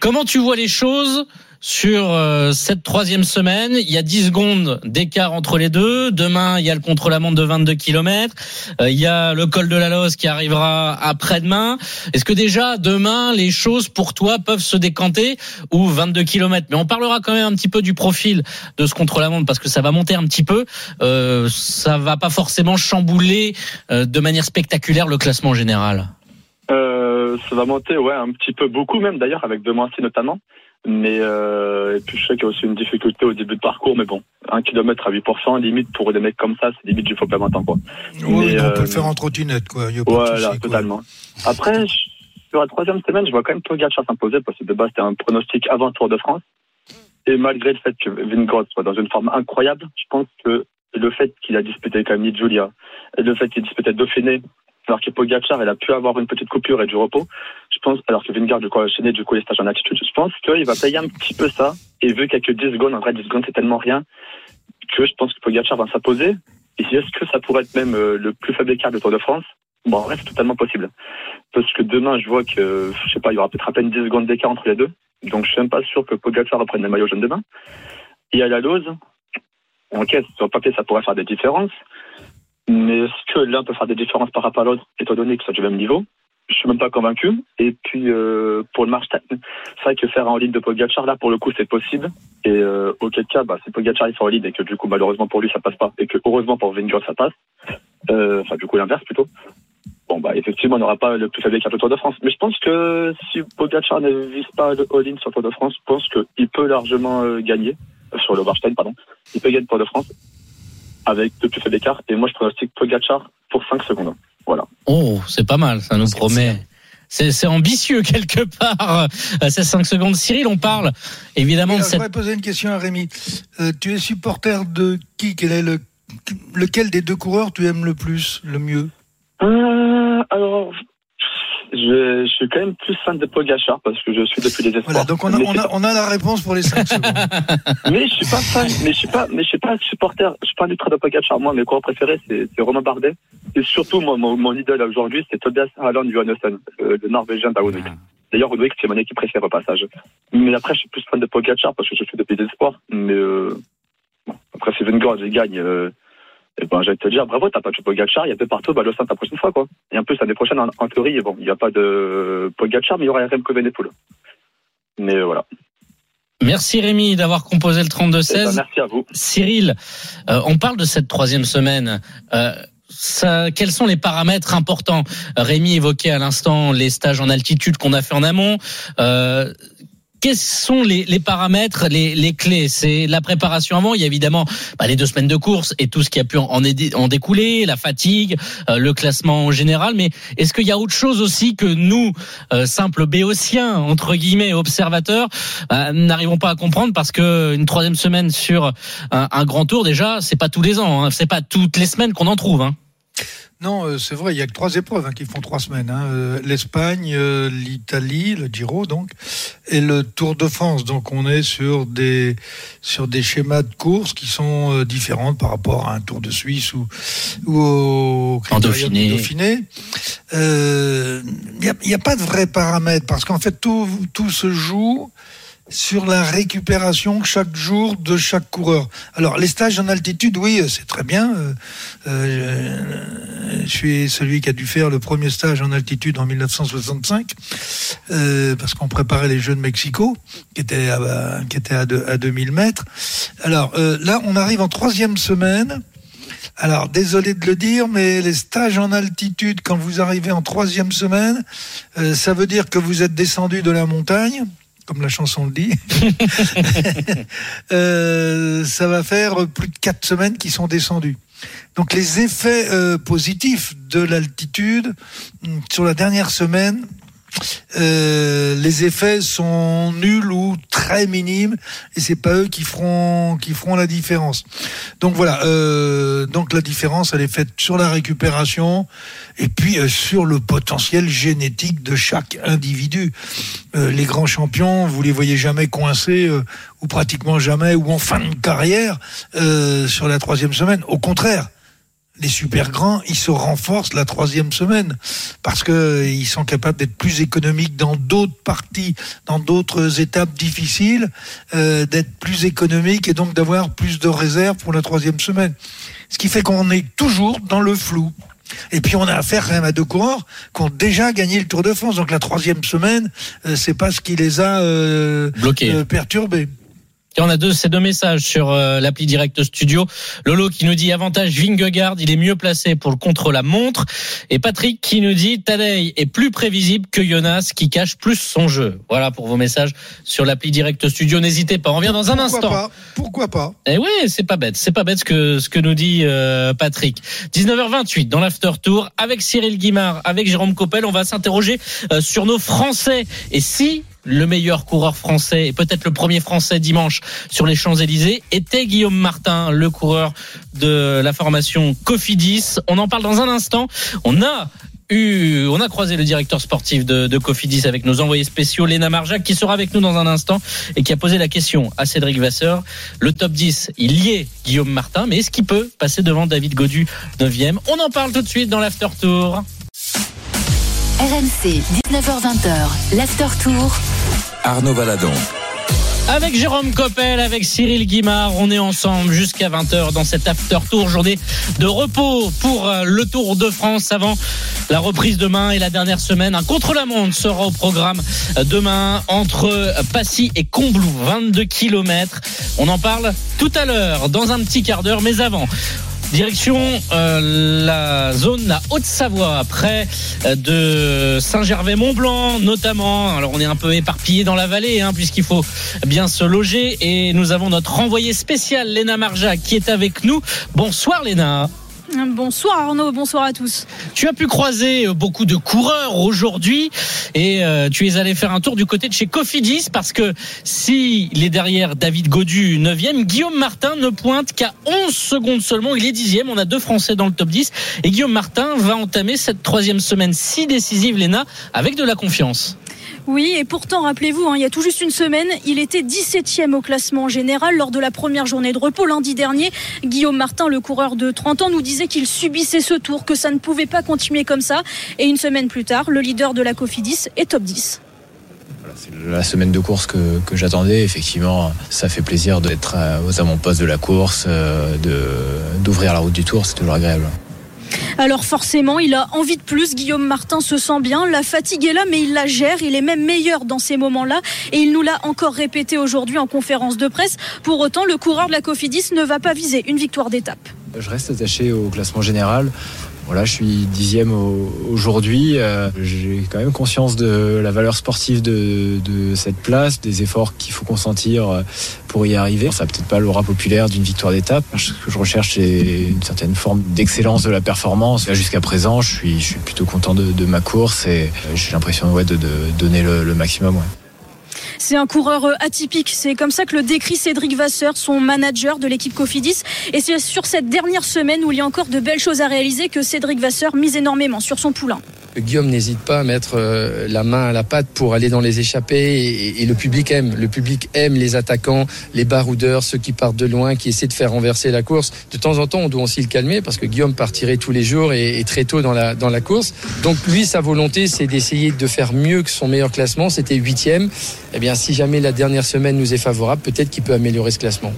comment tu vois les choses sur euh, cette troisième semaine. Il y a 10 secondes d'écart entre les deux. Demain, il y a le contre-la-montre de 22 km. Euh, il y a le col de la Loze qui arrivera après-demain. Est-ce que déjà, demain, les choses pour toi peuvent se décanter ou 22 km Mais on parlera quand même un petit peu du profil de ce contre-la-montre parce que ça va monter un petit peu. Euh, ça va pas forcément chambouler euh, de manière spectaculaire le classement général. ça va monter, ouais, un petit peu beaucoup même d'ailleurs, avec Demancy notamment. Mais euh, et puis je sais qu'il y a aussi une difficulté au début de parcours, mais bon, un kilomètre à 8%, limite pour des mecs comme ça, c'est limite du faux maintenant quoi. Oui, on peut le faire en trottinette quoi. voilà, totalement. Après, sur la troisième semaine, je vois quand même Pogacar s'imposer parce que de base c'était un pronostic avant Tour de France. Et malgré le fait que Vingard soit dans une forme incroyable, je pense que le fait qu'il a disputé quand même Julia, et le fait qu'il a disputé Dauphiné, alors que Pogacar, elle a pu avoir une petite coupure et du repos. Alors que Vingard, du a enchaîné, du coup, les stages en attitude. Je pense qu'il va payer un petit peu ça. Et vu qu'il n'y a que 10 secondes, en vrai, 10 secondes, c'est tellement rien, que je pense que Pogacar va s'imposer. Et est-ce que ça pourrait être même euh, le plus faible écart de Tour de France? Bon, en vrai, c'est totalement possible. Parce que demain, je vois que, je sais pas, il y aura peut-être à peine 10 secondes d'écart entre les deux. Donc, je suis même pas sûr que Pogacar reprenne le maillot jaune demain. Et à la Lose, ok, sur le papier, ça pourrait faire des différences. Mais est-ce que l'un peut faire des différences par rapport à l'autre, étant donné que c'est du même niveau? Je suis même pas convaincu. Et puis, euh, pour le marche c'est vrai que faire en ligne de Pogacar, là, pour le coup, c'est possible. Et euh, auquel cas, bah, si Pogacar il fait ligne et que du coup, malheureusement pour lui, ça passe pas, et que heureusement pour Vingegaard, ça passe, euh, enfin, du coup, l'inverse plutôt. Bon, bah, effectivement, on n'aura pas le plus faible écart de Tour de France. Mais je pense que si Pogacar ne vise pas le all-in sur Tour de France, je pense qu'il peut largement euh, gagner, euh, sur le Warstein, pardon. Il peut gagner Tour de France avec deux plus faibles d'écart. Et moi, je pronostique Pogacar pour 5 secondes. Voilà. Oh, c'est pas mal, ça nous promet. C'est ambitieux (laughs) quelque part, euh, ces 5 secondes. Cyril, on parle évidemment de cette... Je voudrais poser une question à Rémi. Euh, tu es supporter de qui? Quel est le... Lequel des deux coureurs tu aimes le plus, le mieux? Euh, Alors, je, je, suis quand même plus fan de Pogachar parce que je suis depuis les espoirs. Voilà, donc on a, on a, on a, la réponse pour les 5 secondes. (laughs) mais je suis pas fan, mais je suis pas, mais je suis pas supporter, je suis pas un ultra de Pogachar. Moi, mes coureurs préférés, c'est Romain Bardet. Et surtout, moi, mon, mon idole aujourd'hui, c'est Tobias Harland Johannesson, le, le Norvégien d'Aonwick. Ah. D'ailleurs, Woodwick, c'est mon équipe préférée au passage. Mais après, je suis plus fan de Pogachar parce que je suis depuis les espoirs. Mais euh, bon, après, si Vengard, il gagne. Euh, et eh ben, j'allais te dire, bravo, t'as pas de Pogacar, il y a peu partout, bah, le sein la prochaine fois, quoi. Et en plus, l'année prochaine, en, en théorie, bon, il n'y a pas de Pogacar, mais il y aura RM Covenepoul. Mais euh, voilà. Merci Rémi d'avoir composé le 32-16. Eh ben, merci à vous. Cyril, euh, on parle de cette troisième semaine. Euh, ça, quels sont les paramètres importants? Rémi évoquait à l'instant les stages en altitude qu'on a fait en amont. Euh, quels sont les, les paramètres, les, les clés? C'est la préparation avant. Il y a évidemment bah, les deux semaines de course et tout ce qui a pu en, en découler, la fatigue, euh, le classement en général. Mais est-ce qu'il y a autre chose aussi que nous, euh, simples béotiens entre guillemets observateurs, bah, n'arrivons pas à comprendre parce que une troisième semaine sur un, un grand tour déjà, c'est pas tous les ans, hein, c'est pas toutes les semaines qu'on en trouve. Hein. Non, euh, c'est vrai, il y a que trois épreuves hein, qui font trois semaines. Hein. Euh, L'Espagne, euh, l'Italie, le Giro donc, et le Tour de France. Donc on est sur des sur des schémas de course qui sont différents par rapport à un Tour de Suisse ou ou au Dauphiné. Dauphiné. Il n'y a, a, pas de vrai paramètre parce qu'en fait tout tout se joue sur la récupération chaque jour de chaque coureur. Alors les stages en altitude, oui, c'est très bien. Euh, euh, je suis celui qui a dû faire le premier stage en altitude en 1965 euh, parce qu'on préparait les Jeux de Mexico qui étaient à, qui étaient à, à 2000 mètres. Alors là, on arrive en troisième semaine. Alors, désolé de le dire, mais les stages en altitude, quand vous arrivez en troisième semaine, ça veut dire que vous êtes descendu de la montagne, comme la chanson le dit. (laughs) euh, ça va faire plus de quatre semaines qu'ils sont descendus. Donc les effets euh, positifs de l'altitude mm, sur la dernière semaine, euh, les effets sont nuls ou très minimes et c'est pas eux qui feront qui feront la différence. Donc voilà, euh, donc la différence elle est faite sur la récupération et puis euh, sur le potentiel génétique de chaque individu. Euh, les grands champions, vous les voyez jamais coincés euh, ou pratiquement jamais ou en fin de carrière sur la troisième semaine. Au contraire les super grands, ils se renforcent la troisième semaine parce que ils sont capables d'être plus économiques dans d'autres parties, dans d'autres étapes difficiles, euh, d'être plus économiques et donc d'avoir plus de réserves pour la troisième semaine. Ce qui fait qu'on est toujours dans le flou. Et puis on a affaire quand même à deux coureurs qui ont déjà gagné le Tour de France. Donc la troisième semaine, euh, c'est pas ce qui les a euh, Bloqués. euh, perturbés. Et on a deux, ces deux messages sur euh, l'appli Direct Studio. Lolo qui nous dit avantage Vingegaard, il est mieux placé pour le contre-la-montre. Et Patrick qui nous dit Tadej est plus prévisible que Jonas qui cache plus son jeu. Voilà pour vos messages sur l'appli Direct Studio. N'hésitez pas, on revient dans un Pourquoi instant. pas Pourquoi pas Eh oui, c'est pas bête, c'est pas bête ce que ce que nous dit euh, Patrick. 19h28 dans l'after tour avec Cyril Guimard, avec Jérôme Coppel, on va s'interroger euh, sur nos Français et si le meilleur coureur français et peut-être le premier français dimanche sur les Champs-Élysées était Guillaume Martin, le coureur de la formation Cofidis. On en parle dans un instant. On a eu, on a croisé le directeur sportif de, Cofidis avec nos envoyés spéciaux, Léna Marjac, qui sera avec nous dans un instant et qui a posé la question à Cédric Vasseur. Le top 10, il y est Guillaume Martin, mais est-ce qu'il peut passer devant David Godu 9e On en parle tout de suite dans l'after tour. RMC, 19h20, l'after tour. Arnaud Valadon. Avec Jérôme Coppel, avec Cyril Guimard, on est ensemble jusqu'à 20h dans cet after tour, journée de repos pour euh, le Tour de France avant la reprise demain et la dernière semaine. Un contre-la-montre sera au programme euh, demain entre Passy et Combloux, 22 km. On en parle tout à l'heure, dans un petit quart d'heure, mais avant. Direction euh, la zone la Haute-Savoie, près euh, de Saint-Gervais-Mont-Blanc notamment. Alors on est un peu éparpillé dans la vallée hein, puisqu'il faut bien se loger et nous avons notre envoyé spécial Léna Marjac qui est avec nous. Bonsoir Léna. Bonsoir Arnaud, bonsoir à tous. Tu as pu croiser euh, beaucoup de coureurs aujourd'hui et euh, tu es allé faire un tour du côté de chez Cofidis parce que si il est derrière David Godu 9e, Guillaume Martin ne pointe qu'à 11 secondes seulement. Il est 10e, on a deux Français dans le top 10 et Guillaume Martin va entamer cette troisième semaine si décisive, Léna, avec de la confiance. Oui, et pourtant, rappelez-vous, hein, il y a tout juste une semaine, il était 17e au classement général lors de la première journée de repos lundi dernier. Guillaume Martin, le coureur de 30 ans, nous disait qu'il subissait ce tour, que ça ne pouvait pas continuer comme ça. Et une semaine plus tard, le leader de la Cofidis est top 10. C'est la semaine de course que, j'attendais. Effectivement, ça fait plaisir d'être à, à mon poste de la course, euh, d'ouvrir la route du tour. C'est toujours agréable. Alors forcément, il a envie de plus. Guillaume Martin se sent bien. La fatigue est là, mais il la gère. Il est même meilleur dans ces moments-là. Et il nous l'a encore répété aujourd'hui en conférence de presse. Pour autant, le coureur de la Cofidis ne va pas viser une victoire d'étape. Je reste attaché au classement général. Voilà, je suis dixième aujourd'hui. Euh, J'ai quand même conscience de la valeur sportive de, de cette place, des efforts qu'il faut consentir euh, pour y arriver. Ça peut-être pas l'aura populaire d'une victoire d'étape. Ce que je recherche, c'est une certaine forme d'excellence de la performance. Là, jusqu'à présent, je suis, je suis plutôt content de, de ma course et j'ai l'impression ouais, de, de donner le, le maximum. Ouais. C'est un coureur atypique. C'est comme ça que le décrit Cédric Vasseur, son manager de l'équipe Cofidis. Et c'est sur cette dernière semaine où il y a encore de belles choses à réaliser que Cédric Vasseur mise énormément sur son poulain. Guillaume n'hésite pas à mettre euh, la main à la pâte pour aller dans les échappées et, le public aime. Le public aime les attaquants, les baroudeurs, ceux qui partent de loin, qui essaient de faire renverser la course. De temps en temps, on doit aussi le calmer parce que Guillaume partirait tous les jours et, et très tôt dans la, dans la course. Donc lui, sa volonté, c'est d'essayer de faire mieux que son meilleur classement. C'était huitième. Eh bien, si jamais la dernière semaine nous est favorable, peut-être qu'il peut améliorer ce classement.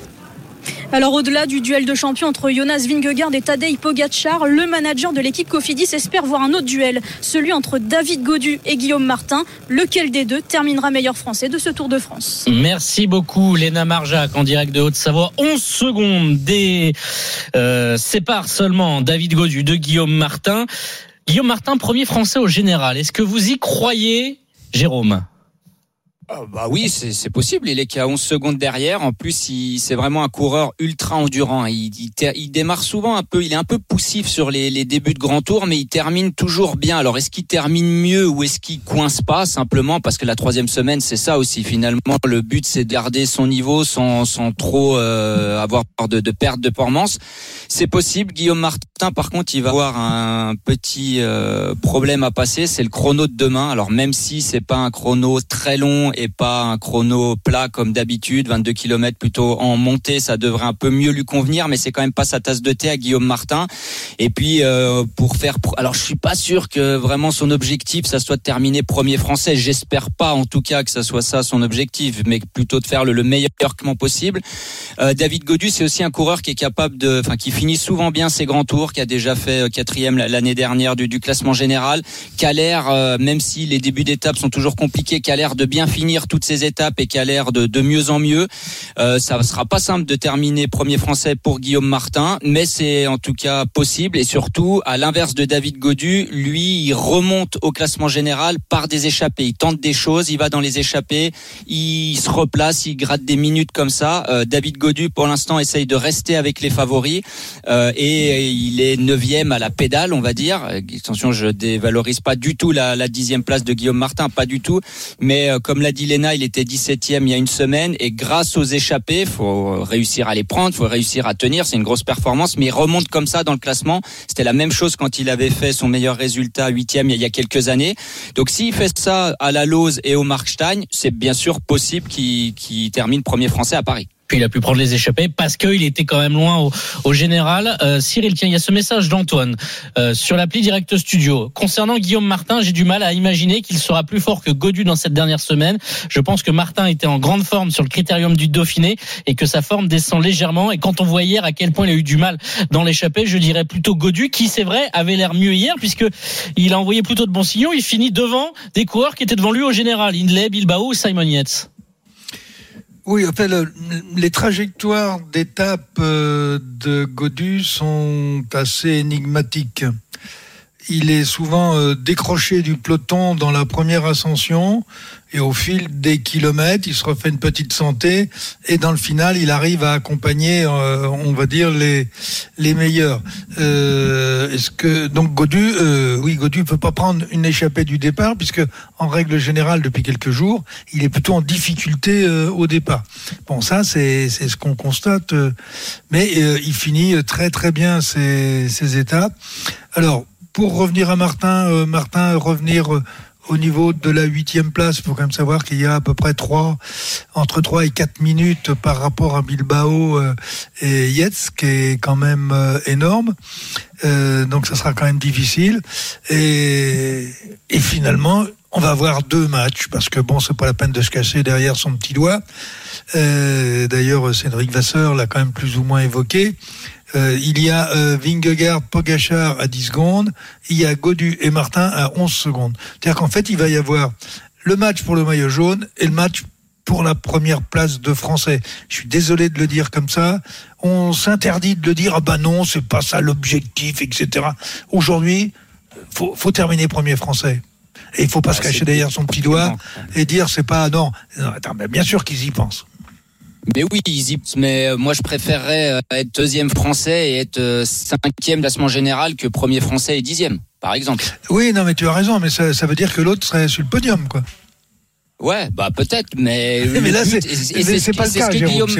Alors au-delà du duel de champions entre Jonas Vingegaard et Tadej Pogacar, le manager de l'équipe Cofidis espère voir un autre duel, celui entre David Godu et Guillaume Martin. Lequel des deux terminera meilleur français de ce Tour de France Merci beaucoup Léna Marjac en direct de Haute-Savoie. 11 secondes des euh, sépare seulement David Godu de Guillaume Martin. Guillaume Martin, premier français au général. Est-ce que vous y croyez, Jérôme? Ah, bah oui, c'est possible. Il est qu'à 11 secondes derrière. En plus, c'est vraiment un coureur ultra endurant. Il, il, démarre souvent un peu. Il est un peu poussif sur les, débuts de grand tour, mais il termine toujours bien. Alors, est-ce qu'il termine mieux ou est-ce qu'il coince pas simplement parce que la troisième semaine, c'est ça aussi. Finalement, le but, c'est de garder son niveau sans, sans trop euh, avoir de, de perte de performance. C'est possible. Guillaume Martin, par contre, il va avoir un petit euh, problème à passer. C'est le chrono de demain. Alors, même si c'est pas un chrono très long et pas un chrono plat comme d'habitude, 22 km plutôt en montée, ça devrait un peu mieux lui convenir, mais c'est quand même pas sa tasse de thé à Guillaume Martin. Et puis euh, pour faire, alors je suis pas sûr que vraiment son objectif ça soit de terminer premier français. J'espère pas en tout cas que ça soit ça son objectif, mais plutôt de faire le, meilleur classement possible. Euh, David Godu, c'est aussi un coureur qui est capable de, enfin qui finit souvent bien ses grands tours, qui a déjà fait euh, quatrième l'année dernière du, classement général, qui l'air, même si les débuts d'étape sont toujours compliqués, qui l'air de bien finir toutes ces étapes et qui a l'air de, mieux en mieux. Euh, ça sera pas simple de terminer premier français pour Guillaume Martin, mais c'est en tout cas possible et surtout à l'inverse de David Godu, lui il remonte au classement général par des échappées. Il tente des choses, il va dans les échappées, il se replace, il gratte des minutes comme ça. Euh, David Godu pour l'instant essaye de rester avec les favoris euh, et il est neuvième à la pédale, on va dire. Attention, je dévalorise pas du tout la, la dixième place de Guillaume Martin, pas du tout. Mais euh, comme l'a dit il était 17e il y a une semaine et grâce aux échappées, faut réussir à les prendre, faut réussir à tenir, c'est une grosse performance, mais il remonte comme ça dans le classement. C'était la même chose quand il avait fait son meilleur résultat 8e il y a quelques années. Donc s'il fait ça à la Lose et au Markstein, c'est bien sûr possible qu'il termine premier français à Paris puis il a pu prendre les échappées parce qu'il était quand même loin au, général. Euh, Cyril, tiens, il y a ce message d'Antoine euh, sur l'appli Direct Studio. Concernant Guillaume Martin, j'ai du mal à imaginer qu'il sera plus fort que Godu dans cette dernière semaine. Je pense que Martin était en grande forme sur le critérium du Dauphiné et que sa forme descend légèrement. Et quand on voit hier à quel point il a eu du mal dans l'échappée, je dirais plutôt Godu qui, c'est vrai, avait l'air mieux hier puisque il a envoyé plutôt de bons signaux. Il finit devant des coureurs qui étaient devant lui au général, Hindley, Bilbao, Simon Yates. Oui, enfin, les trajectoires d'étape euh, de Godu sont assez énigmatiques. Il est souvent euh, décroché du peloton dans la première ascension et au fil des kilomètres, il se refait une petite santé et dans le final, il arrive à accompagner, euh, on va dire les les meilleurs. Euh, est-ce que donc Godu, euh, oui, Godu peut pas prendre une échappée du départ puisque en règle générale, depuis quelques jours, il est plutôt en difficulté au départ. Bon, ça c'est c'est ce qu'on constate, mais il finit très très bien ses ses étapes. Alors pour revenir à Martin, Martin revenir au niveau de la huitième place, il faut quand même savoir qu'il y a à peu près trois, entre 3 et 4 minutes par rapport à Bilbao euh, et Yetz, qui est quand même euh, énorme. Euh, donc ça sera quand même difficile. Et, et finalement, on va avoir deux matchs, parce que bon, c'est pas la peine de se cacher derrière son petit doigt. D'ailleurs, Cédric Vasseur l'a quand même plus ou moins évoqué. Euh, il y a euh, Vingegaard, Pogachar à 10 secondes, il y a Godu et Martin à 11 secondes. C'est-à-dire qu'en fait, il va y avoir le match pour le maillot jaune et le match pour la première place de Français. Je suis désolé de le dire comme ça. On s'interdit de le dire, ah ben non, c'est pas ça l'objectif, etc. Aujourd'hui, faut, faut terminer premier Français. Et il faut pas se cacher derrière son petit doigt et dire c'est pas non. non attends, bien sûr qu'ils y pensent. Mais oui, mais euh, moi je préférerais euh, être deuxième français et être euh, cinquième classement général que premier français et dixième, par exemple. Oui, non, mais tu as raison, mais ça, ça veut dire que l'autre serait sur le podium, quoi. Ouais, bah peut-être, mais. (laughs) mais là, c'est pas le cas. Guillaume,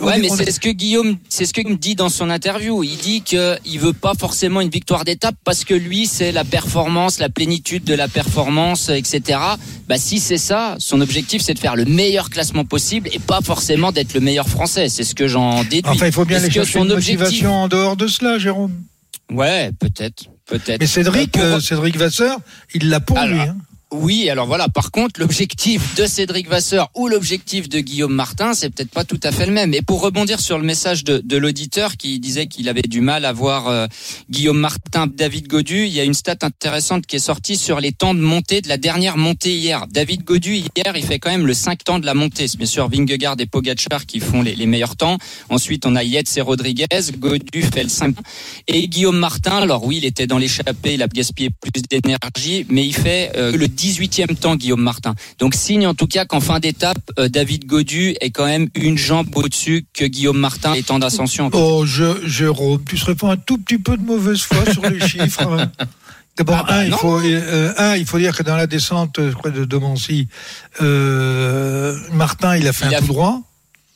ouais, mais c'est ce que Guillaume, c'est ce que me dit dans son interview. Il dit que il veut pas forcément une victoire d'étape parce que lui, c'est la performance, la plénitude de la performance, etc. Bah si c'est ça, son objectif, c'est de faire le meilleur classement possible et pas forcément d'être le meilleur français. C'est ce que j'en déduis. Enfin, il faut bien aller chercher une motivation en dehors de cela, Jérôme. Ouais, peut-être, peut-être. Mais Cédric, bah, euh, Cédric Vasseur, il l'a pour lui. Hein. Oui, alors voilà. Par contre, l'objectif de Cédric Vasseur ou l'objectif de Guillaume Martin, c'est peut-être pas tout à fait le même. Et pour rebondir sur le message de, de l'auditeur qui disait qu'il avait du mal à voir euh, Guillaume Martin, David Godu, il y a une stat intéressante qui est sortie sur les temps de montée de la dernière montée hier. David Godu hier, il fait quand même le 5 temps de la montée. C'est bien sûr Vingegaard et Pogacar qui font les, les, meilleurs temps. Ensuite, on a Yates et Rodriguez. Godu fait le 5. Et Guillaume Martin, alors oui, il était dans l'échappée, il a gaspillé plus d'énergie, mais il fait euh, le 18e temps, Guillaume Martin. Donc signe en tout cas qu'en fin d'étape, euh, David Godu est quand même une jambe au-dessus que Guillaume Martin étant d'ascension. Oh, je, Jérôme, tu serais pas un tout petit peu de mauvaise foi sur les (laughs) chiffres hein? D'abord, ah bah un, il faut, euh, un, il faut dire que dans la descente de Domancy, euh, Martin, il a fait un tout droit.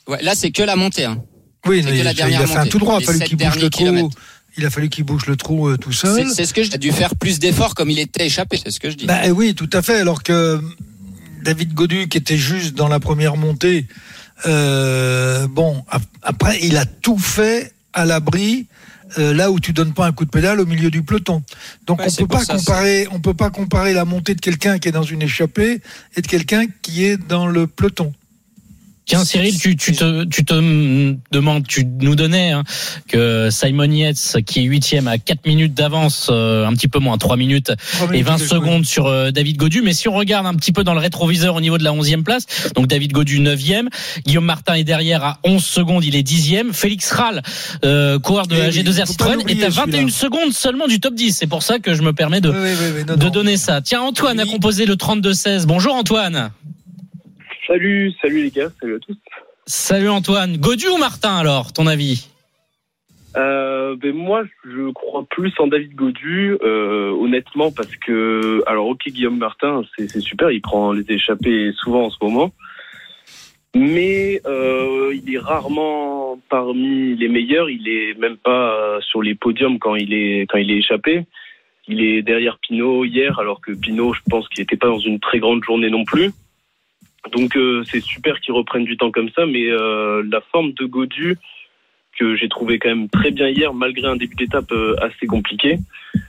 Ouais, là, c'est que la montée. Hein. Oui, il, a fait un tout droit. Il a fallu qu'il bouge le trou. Il a fallu qu'il bouge le trou tout seul. C'est ce que j'ai dû faire plus d'efforts comme il était échappé. C'est ce que je dis. Bah, oui, tout à fait. Alors que David Godu, qui était juste dans la première montée, euh, bon, après, il a tout fait à l'abri. Euh, là où tu donnes pas un coup de pédale au milieu du peloton. Donc on peut pas comparer, on peut pas comparer la montée de quelqu'un qui est dans une échappée et de quelqu'un qui est dans le peloton. Tiens Cyril, tu, tu, te, tu te demandes, tu nous donnais hein, que Simon Yates, qui est huitième à 4 minutes d'avance, euh, un petit peu moins, 3 minutes, et 20 secondes sur euh, David Godu. Mais si on regarde un petit peu dans le rétroviseur au niveau de la 11e place, donc David Godu 9e, Guillaume Martin est derrière à 11 secondes, il est 10e. Félix Rall, euh, coureur de la G2R Citroën, est à 21 secondes seulement du top 10. C'est pour ça que je me permets de, de donner ça. Tiens, Antoine a composé le 32-16. Bonjour Antoine. Salut, salut les gars, salut à tous. Salut Antoine. Godu ou Martin alors, ton avis? Euh, ben moi, je crois plus en David Godu, euh, honnêtement, parce que, alors, ok, Guillaume Martin, c'est super, il prend les échappées souvent en ce moment, mais euh, il est rarement parmi les meilleurs. Il est même pas sur les podiums quand il est quand il est échappé. Il est derrière Pinot hier, alors que Pinot, je pense qu'il n'était pas dans une très grande journée non plus. Donc euh, c'est super qu'ils reprennent du temps comme ça, mais euh, la forme de Godu que j'ai trouvé quand même très bien hier, malgré un début d'étape euh, assez compliqué.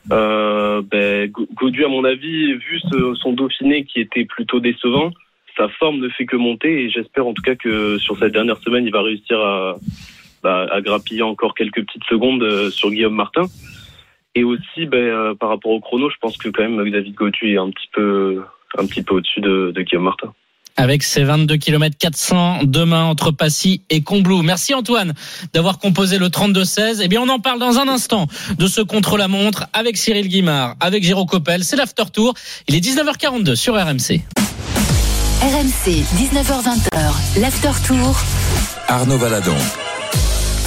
Ben, Godu, à mon avis, vu son Dauphiné qui était plutôt décevant, sa forme ne fait que monter et j'espère en tout cas que sur cette dernière semaine, il va réussir à, bah, à grappiller encore quelques petites secondes sur Guillaume Martin. Et aussi, ben, par rapport au chrono, je pense que quand même David Godu est un petit peu, un petit peu au-dessus de, de Guillaume Martin avec ses 22 km 400 demain entre Passy et Combloux. Merci Antoine d'avoir composé le 32-16. Eh bien, on en parle dans un instant de ce contre-la-montre avec Cyril Guimard, avec Jérôme Coppel. C'est l'after tour. Il est 19h42 sur RMC. RMC, 19h20, l'after tour. Arnaud Valadon.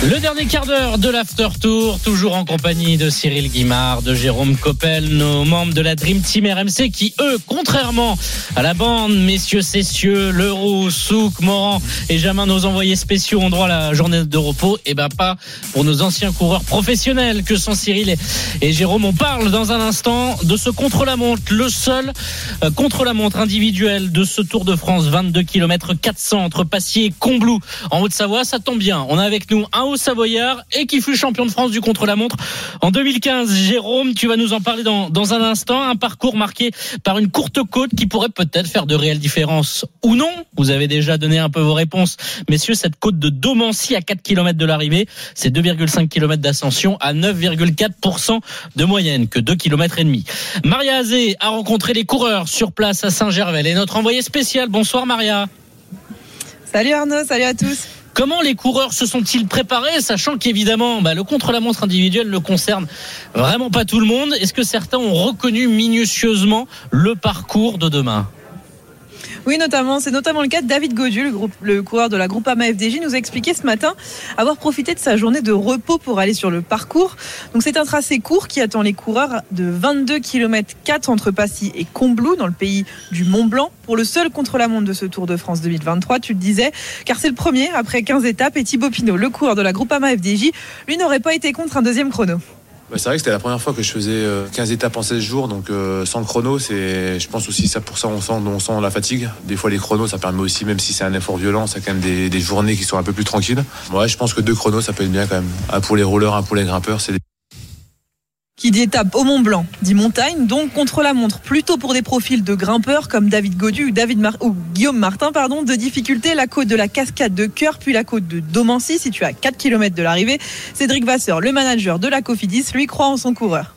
Le dernier quart d'heure de l'After Tour, toujours en compagnie de Cyril Guimard, de Jérôme Coppel, nos membres de la Dream Team RMC qui, eux, contrairement à la bande, messieurs Cessieux, Leroux, Souk, Morand et Jamin, nos envoyés spéciaux ont droit à la journée de repos, et eh ben pas pour nos anciens coureurs professionnels que sont Cyril et, Jérôme. On parle dans un instant de ce contre-la-montre, le seul euh, contre-la-montre individuel de ce Tour de France, 22 km 400 entre Passy et Combloux en Haute-Savoie. Ça tombe bien. On a avec nous un Savoyard et qui fut champion de France du contre-la-montre en 2015. Jérôme, tu vas nous en parler dans, dans un instant. Un parcours marqué par une courte côte qui pourrait peut-être faire de réelles différences ou non. Vous avez déjà donné un peu vos réponses. Messieurs, cette côte de Domancy à 4 km de l'arrivée, c'est 2,5 km d'ascension à 9,4% de moyenne que 2 km et demi. Maria Azé a rencontré les coureurs sur place à Saint-Gervais et notre envoyé spécial. Bonsoir Maria. Salut Arnaud, salut à tous. Comment les coureurs se sont-ils préparés, sachant qu'évidemment, bah, le contre-la-montre individuel ne concerne vraiment pas tout le monde? Est-ce que certains ont reconnu minutieusement le parcours de demain? Oui, notamment, c'est notamment le cas de David Godu, le, coureur de la Groupama FDJ, nous a expliqué ce matin avoir profité de sa journée de repos pour aller sur le parcours. Donc c'est un tracé court qui attend les coureurs de 22 km 4 entre Passy et Combloux dans le pays du Mont Blanc pour le seul contre-la-montre de ce Tour de France 2023, tu le disais, car c'est le premier après 15 étapes et Thibaut Pinot, le coureur de la Groupama FDJ, lui n'aurait pas été contre un deuxième chrono. Bah, c'est vrai que c'était la première fois que je faisais 15 euh, étapes en 16 jours, donc euh, sans chrono, c'est, je pense aussi ça pour ça on sent, on sent la fatigue. Des fois les chronos, ça permet aussi, même si c'est un effort violent, ça quand même des, journées qui sont un peu plus tranquilles. Ouais, je pense que deux chronos, ça peut être bien quand même. Un pour les rouleurs, un pour les grimpeurs, c'est qui dit étape au Mont Blanc, dit montagne, donc contre la montre, plutôt pour des profils de grimpeurs comme David Godu ou, David ou Guillaume Martin, pardon, de difficulté, la côte de la cascade de Cœur, puis la côte de Domancy, située à 4 km de l'arrivée. Cédric Vasseur, le manager de la Cofidis, lui croit en son coureur.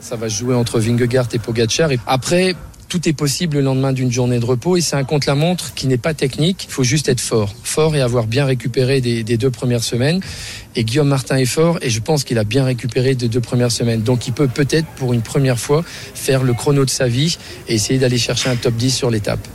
Ça va jouer entre Vingegaard et Pogacar. Après, tout est possible le lendemain d'une journée de repos et c'est un contre-la-montre qui n'est pas technique. Il faut juste être fort, fort et avoir bien récupéré des, des deux premières semaines. Et Guillaume Martin est fort et je pense qu'il a bien récupéré des deux premières semaines. Donc il peut peut-être pour une première fois faire le chrono de sa vie et essayer d'aller chercher un top 10 sur l'étape.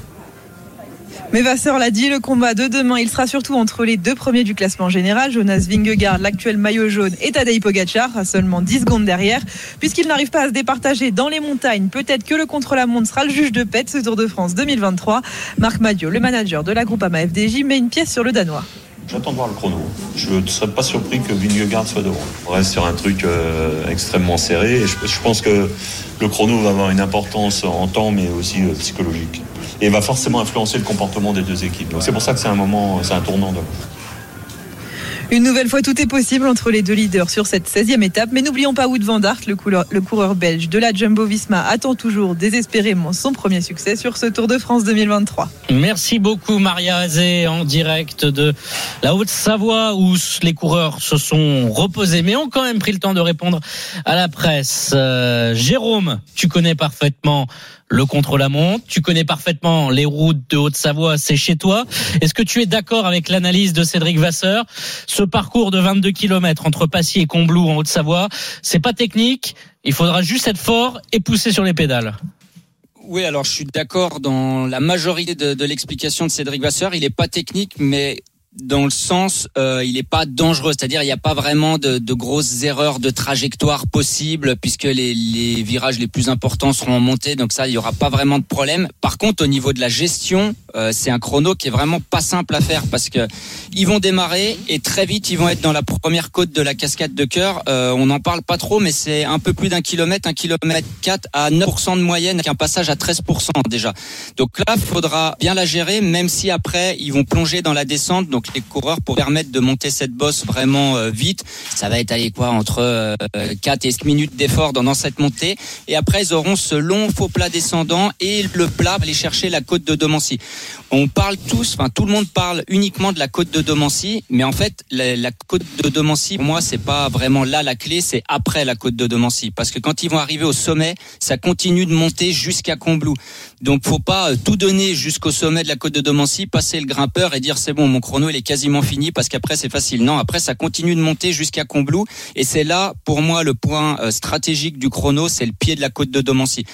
Mais Vasseur l'a dit, le combat de demain, il sera surtout entre les deux premiers du classement général, Jonas Vingegaard, l'actuel maillot jaune, et Tadej Pogacar, à seulement 10 secondes derrière. Puisqu'il n'arrive pas à se départager dans les montagnes, peut-être que le contre-la-montre sera le juge de paix ce Tour de France 2023. Marc Madio, le manager de la groupe AMA FDJ, met une pièce sur le Danois. J'attends de voir le chrono. Je ne serais pas surpris que Vingegaard soit devant. On reste sur un truc euh, extrêmement serré je, pense que le chrono va avoir une importance en temps mais aussi euh, psychologique et va forcément influencer le comportement des deux équipes. Donc c'est pour ça que c'est un moment, c'est un tournant. De... Une nouvelle fois, tout est possible entre les deux leaders sur cette 16e étape. Mais n'oublions pas Wout van Aert, le coureur, belge de la Jumbo-Visma, attend toujours désespérément son premier succès sur ce Tour de France 2023. Merci beaucoup Maria Azé en direct de la Haute-Savoie où les coureurs se sont reposés mais ont quand même pris le temps de répondre à la presse. Euh, Jérôme, tu connais parfaitement le contre-la-montre. Tu connais parfaitement les routes de Haute-Savoie, c'est chez toi. Est-ce que tu es d'accord avec l'analyse de Cédric Vasseur? Ce parcours de 22 km entre Passy et Combloux en Haute-Savoie, c'est pas technique. Il faudra juste être fort et pousser sur les pédales. Oui, alors je suis d'accord dans la majorité de, de l'explication de Cédric Vasseur. Il n'est pas technique, mais dans le sens, euh, il n'est pas dangereux, c'est-à-dire il n'y a pas vraiment de, de, grosses erreurs de trajectoire possibles puisque les, les, virages les plus importants seront en montée, donc ça il n'y aura pas vraiment de problème. Par contre, au niveau de la gestion, euh, c'est un chrono qui est vraiment pas simple à faire parce que ils vont démarrer et très vite ils vont être dans la première côte de la cascade de cœur. Euh, on n'en parle pas trop, mais c'est un peu plus d'un kilomètre, un kilomètre 4 à 9% de moyenne, avec un passage à 13% déjà. Donc là, il faudra bien la gérer, même si après ils vont plonger dans la descente. Les coureurs pour permettre de monter cette bosse vraiment euh, vite. Ça va être allé quoi entre 4 et 5 minutes d'effort dans cette montée. Et après, ils auront ce long faux plat descendant et le plat aller chercher la côte de Domancy. On parle tous, enfin tout le monde parle uniquement de la côte de Domancy, mais en fait la, côte de Domancy, pour moi, c'est pas vraiment là la clé, c'est après la côte de Domancy, parce que quand ils vont arriver au sommet, ça continue de monter jusqu'à Combloux. Donc faut pas tout donner jusqu'au sommet de la côte de Domancy, passer le grimpeur et dire c'est bon, mon chrono est quasiment fini parce qu'après c'est facile. Non, après ça continue de monter jusqu'à Combloux et c'est là pour moi le point euh, stratégique du chrono, c'est le pied de la côte de Domancy.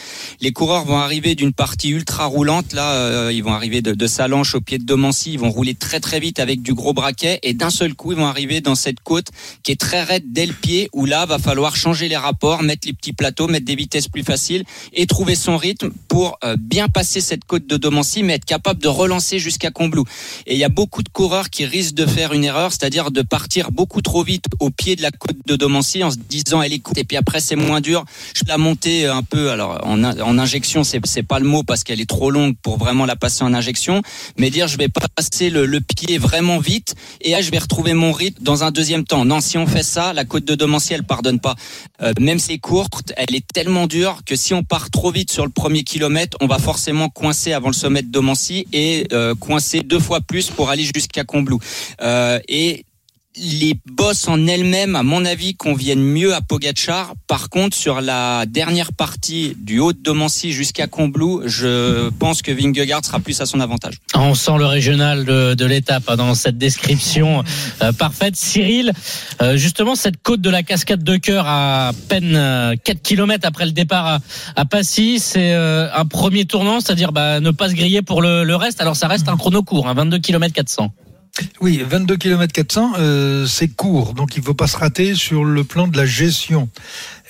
Les coureurs vont arriver d'une partie ultra roulante, là euh, ils vont arriver de, de Salanche au pied de Domancy, ils vont rouler très très vite avec du gros braquet et d'un seul coup ils vont arriver dans cette côte qui est très raide dès le pied où là va falloir changer les rapports, mettre les petits plateaux, mettre des vitesses plus faciles et trouver son rythme pour euh, bien passer cette côte de Domancy mais être capable de relancer jusqu'à Combloux. Et il y a beaucoup de coureurs qui risquent de faire une erreur, c'est-à-dire de partir beaucoup trop vite au pied de la côte de Domancy en se disant elle est courte et puis après c'est moins dur. Je la monter un peu alors en, injection c'est c'est pas le mot parce qu'elle est trop longue pour vraiment la passer en injection, mais dire je vais passer le, pied vraiment vite et là je vais retrouver mon rythme dans un deuxième temps. Non, si on fait ça, la côte de Domancy elle pardonne pas. Euh, même si c'est courte, elle est tellement dure que si on part trop vite sur le premier kilomètre, on va forcément coincer avant le sommet de Domancy et euh, coincer deux fois plus pour aller jusqu'à Euh, et les bosses en elles-mêmes, à mon avis, conviennent mieux à Pogachar. Par contre, sur la dernière partie du haut de Domancy jusqu'à Combloux, je pense que Vingegaard sera plus à son avantage. On sent le régional de, l'étape hein, dans cette description euh, parfaite. Cyril, euh, justement, cette côte de la cascade de cœur à peine 4 euh, km après le départ à, Passy, c'est un premier tournant, c'est-à-dire bah, ne pas se griller pour le, le, reste. Alors ça reste un chrono court, hein, 22 km 400. Oui, 22 km 400, euh, c'est court, donc il ne faut pas se rater sur le plan de la gestion.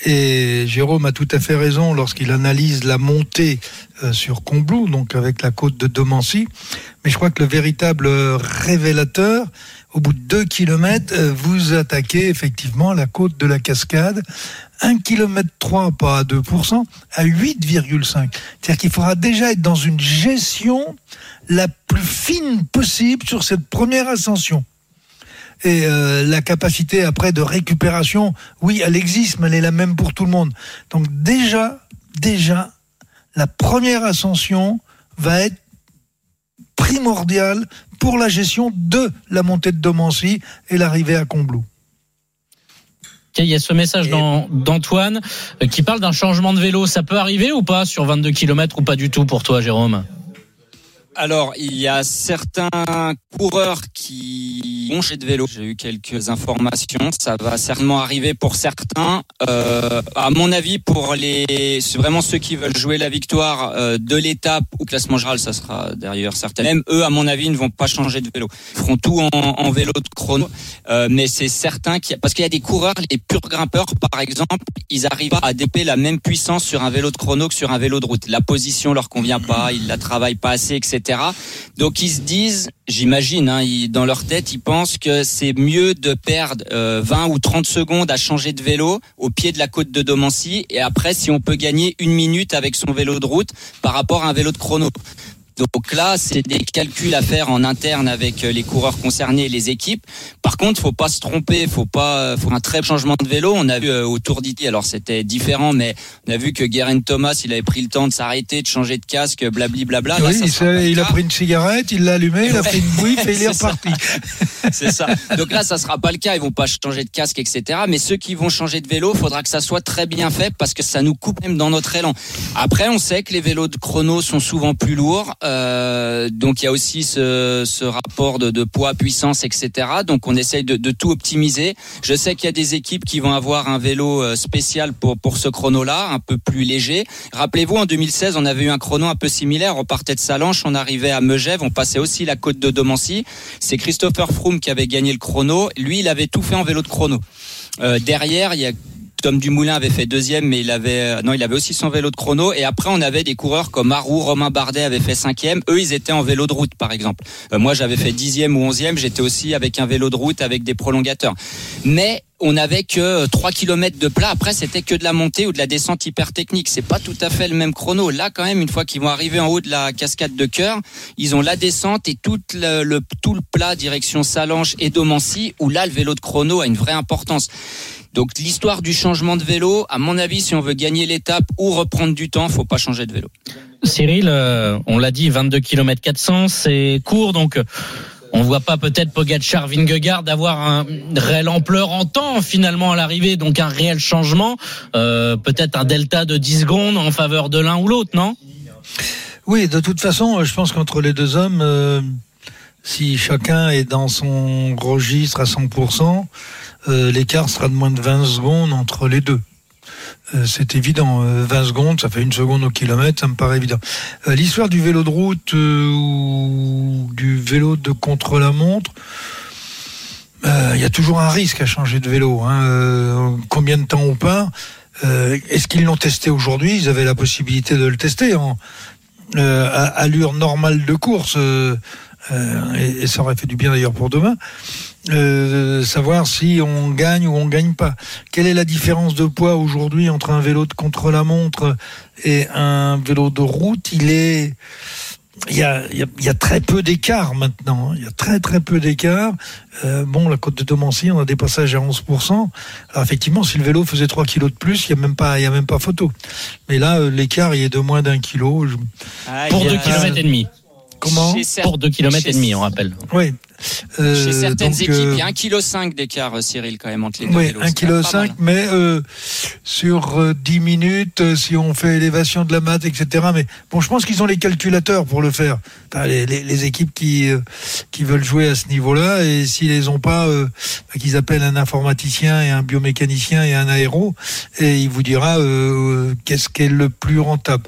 Et Jérôme a tout à fait raison lorsqu'il analyse la montée euh, sur Combloux, donc avec la côte de Domancy. Mais je crois que le véritable révélateur, au bout de 2 km, euh, vous attaquez effectivement la côte de la cascade. 1 km 3, pas à 2%, à 8,5. C'est-à-dire qu'il faudra déjà être dans une gestion la plus fine possible sur cette première ascension. Et euh, la capacité après de récupération, oui, elle existe, mais elle est la même pour tout le monde. Donc déjà, déjà, la première ascension va être primordiale pour la gestion de la montée de Domancy et l'arrivée à Combloux. Il y a ce message d'Antoine qui parle d'un changement de vélo. Ça peut arriver ou pas sur 22 km ou pas du tout pour toi, Jérôme? Alors, il y a certains coureurs qui ont chez de vélo. J'ai eu quelques informations. Ça va certainement arriver pour certains. Euh, à mon avis, pour les, vraiment ceux qui veulent jouer la victoire euh, de l'étape ou classement général, ça sera derrière certains. Même eux, à mon avis, ne vont pas changer de vélo. Ils feront tout en, vélo de chrono. Euh, mais c'est certain qu'il parce qu'il y a des coureurs, les purs grimpeurs, par exemple, ils arrivent à déper la même puissance sur un vélo de chrono que sur un vélo de route. La position leur convient pas, ils la travaillent pas assez, etc. Donc ils se disent, j'imagine, hein, dans leur tête, ils pensent que c'est mieux de perdre 20 euh, ou 30 secondes à changer de vélo au pied de la côte de Domancy et après si on peut gagner une minute avec son vélo de route par rapport à un vélo de chrono. Donc là, c'est des calculs à faire en interne avec euh, les coureurs concernés et les équipes. Par contre, faut pas se tromper, faut pas, faut un très changement de vélo. On a vu euh, au Tour d'Italie, alors c'était différent, mais on a vu que Guerin Thomas, il avait pris le temps de s'arrêter, de changer de casque, blabli blabla. Oui, il, a pris une cigarette, il l'a allumé, il a pris une bouille et il est (laughs) reparti. c'est ça. Donc là, ça sera pas le cas. Ils vont pas changer de casque, etc. Mais ceux qui vont changer de vélo, faudra que ça soit très bien fait parce que ça nous coupe même dans notre élan. Après, on sait que les vélos de chrono sont souvent plus lourds. Euh, donc il y a aussi ce, rapport de, poids, puissance, etc. Donc on essaye de, tout optimiser. Je sais qu'il y a des équipes qui vont avoir un vélo euh, spécial pour, pour ce chrono-là, un peu plus léger. Rappelez-vous, en 2016, on avait eu un chrono un peu similaire. On partait de Salanches, on arrivait à Megève, on passait aussi la côte de Domancy. C'est Christopher Froome qui avait gagné le chrono. Lui, il avait tout fait en vélo de chrono. Euh, derrière, il y a Tom Dumoulin avait fait deuxième, mais il avait euh, non, il avait aussi son vélo de chrono. Et après, on avait des coureurs comme Marou, Romain Bardet avait fait cinquième. Eux, ils étaient en vélo de route, par exemple. Euh, moi, j'avais fait dixième ou onzième. J'étais aussi avec un vélo de route avec des prolongateurs. Mais on n'avait que 3 km de plat. Après, c'était que de la montée ou de la descente hyper technique. C'est pas tout à fait le même chrono. Là, quand même, une fois qu'ils vont arriver en haut de la cascade de cœur, ils ont la descente et tout le, tout le plat direction Salanches et Domancy, où là, le vélo de chrono a une vraie importance. Donc l'histoire du changement de vélo, à mon avis, si on veut gagner l'étape ou reprendre du temps, faut pas changer de vélo. Cyril, euh, on l'a dit, 22 km 400, c'est court, donc on voit pas peut-être Pogacar, Vingegaard avoir une réelle ampleur en temps finalement à l'arrivée, donc un réel changement, euh, peut-être un delta de 10 secondes en faveur de l'un ou l'autre, non? Oui, de toute façon, je pense qu'entre les deux hommes, euh, si chacun est dans son registre à 100%, euh, l'écart sera de moins de 20 secondes entre les deux. Euh, c'est évident. 20 euh, secondes, ça fait une seconde au kilomètre, ça me paraît évident. L'histoire du vélo de route ou du vélo de contre-la-montre, il y a toujours un risque à changer de vélo. Hein. combien de temps ou pas Est-ce qu'ils l'ont testé aujourd'hui? Ils avaient la possibilité de le tester en allure normale de course. Et, ça aurait fait du bien d'ailleurs pour demain. Euh, savoir si on gagne ou on gagne pas. Quelle est la différence de poids aujourd'hui entre un vélo de contre-la-montre et un vélo de route? Il est il y, a, il, y a, très peu d'écart maintenant. Hein. Il y a très très peu d'écart. Euh, bon, la côte de Domancy, on a des passages à 11%. Alors effectivement, si le vélo faisait 3 kilos de plus, il n'y a même pas, il y a même pas photo. Mais là, euh, l'écart, il est de moins d'un kilo. Pour 2 km et demi. Comment Pour 2 km et demi, on rappelle. Oui. Euh, Chez certaines équipes, il y a 1,5 kg d'écart, euh, Cyril, quand même, entre les deux Oui, 1,5 kg, mais euh, sur 10 minutes, si on fait élévation de la maths, etc. Mais bon, je pense qu'ils ont les calculateurs pour le faire. les, les, les, équipes qui, qui veulent jouer à ce niveau-là, et s'ils les ont pas, bah, qu'ils appellent un informaticien et un biomécanicien et un aéro, et il vous dira qu'est-ce qui est le plus rentable.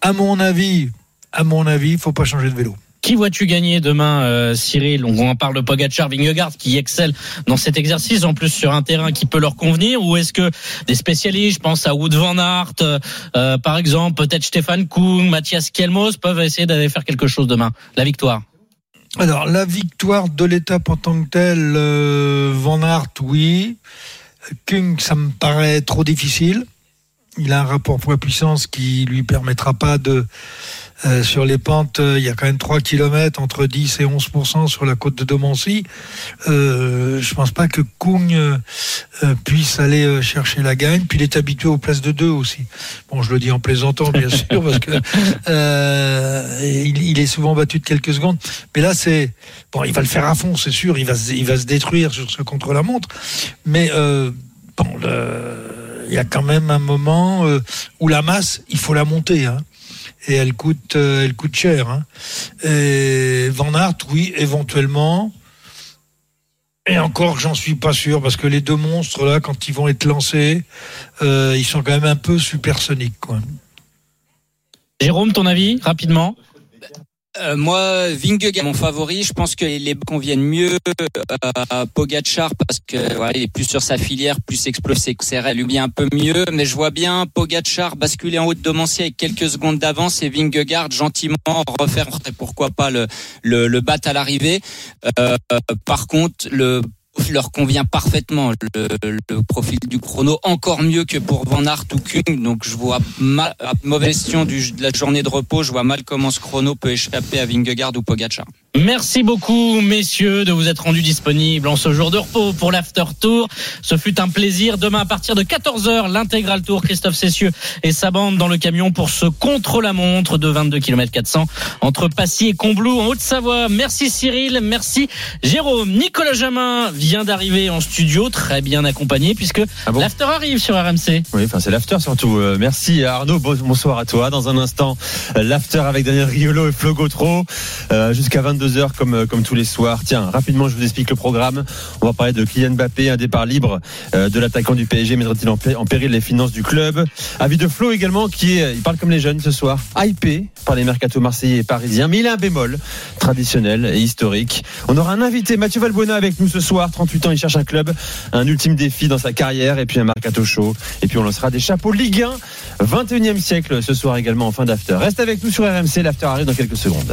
À mon avis, à mon avis, il faut pas changer de vélo. Qui vois-tu gagner demain, euh, Cyril On en parle de Pogacar, Vingegaard, qui excelle dans cet exercice, en plus sur un terrain qui peut leur convenir. Ou est-ce que des spécialistes, je pense à Wood van Aert, euh, par exemple, peut-être Stéphane Kuhn, Mathias Kielmos, peuvent essayer d'aller faire quelque chose demain La victoire alors la victoire de l'étape en tant que telle, euh, Van Aert, oui. Kung, ça me paraît trop difficile. Il a un rapport poids-puissance qui lui permettra pas de euh, sur les pentes, euh, il y a quand même 3 km entre 10 et 11% sur la côte de Domancy. Euh, je pense pas que Kung euh, puisse aller chercher la gagne. Puis il est habitué aux places de 2 aussi. Bon, je le dis en plaisantant, bien (laughs) sûr, parce que il, il, est souvent battu de quelques secondes. Mais là, c'est bon, il va le faire à fond, c'est sûr. Il va, il va se détruire sur ce contre-la-montre. Mais bon, il y a quand même un moment euh, où la masse, il faut la monter. Hein. Et elle coûte, euh, elle coûte cher. Hein. Et Van Aert, oui, éventuellement. Et encore, j'en suis pas sûr, parce que les deux monstres, là, quand ils vont être lancés, euh, ils sont quand même un peu supersoniques. Quoi. Jérôme, ton avis, rapidement? Euh, moi, Vingegaard, mon favori. Je pense que les conviennent mieux à Pogachar parce que il est plus sur sa filière, plus explosé. C'est lui un peu mieux, mais je vois bien Pogachar basculer en haut de Domancier avec quelques secondes d'avance et Vingegaard gentiment refaire pourquoi pas le le, le battre à l'arrivée. Euh, par contre, le leur convient parfaitement le, profil du chrono, encore mieux que pour Van Aert ou Kung. Donc je vois mal, à mauvaise question du, de la journée de repos, je vois mal comment ce chrono peut échapper à Vingegaard ou Pogacar. Merci beaucoup, messieurs, de vous être rendus disponibles en ce jour de repos pour l'After Tour. Ce fut un plaisir. Demain, à partir de 14h, l'intégral tour, Christophe Cessieux et sa bande dans le camion pour ce contre-la-montre de 22 km 400 entre Passy et Combloux en Haute-Savoie. Merci Cyril, merci Jérôme. Nicolas Jamin vient d'arriver en studio, très bien accompagné puisque ah l'After arrive sur RMC. Oui, enfin c'est l'After surtout. Euh, merci Arnaud, bonsoir à toi. Dans un instant, l'After avec Daniel Riolo et Flo Gautreau euh, jusqu'à 22 deux heures comme, euh, comme tous les soirs. Tiens, rapidement, je vous explique le programme. On va parler de Kylian Mbappé, un départ libre euh, de l'attaquant du PSG, mettra-t-il en, péril les finances du club? Avis de Flo également, qui est, il parle comme les jeunes ce soir, hypé par les mercato marseillais et parisiens, mais il a un bémol traditionnel et historique. On aura un invité, Mathieu Valbuena, avec nous ce soir. 38 ans, il cherche un club, un ultime défi dans sa carrière, et puis un mercato chaud. Et puis on lancera des chapeaux Ligue 1, 21e siècle ce soir également en fin d'after. Reste avec nous sur RMC, l'after arrive dans quelques secondes.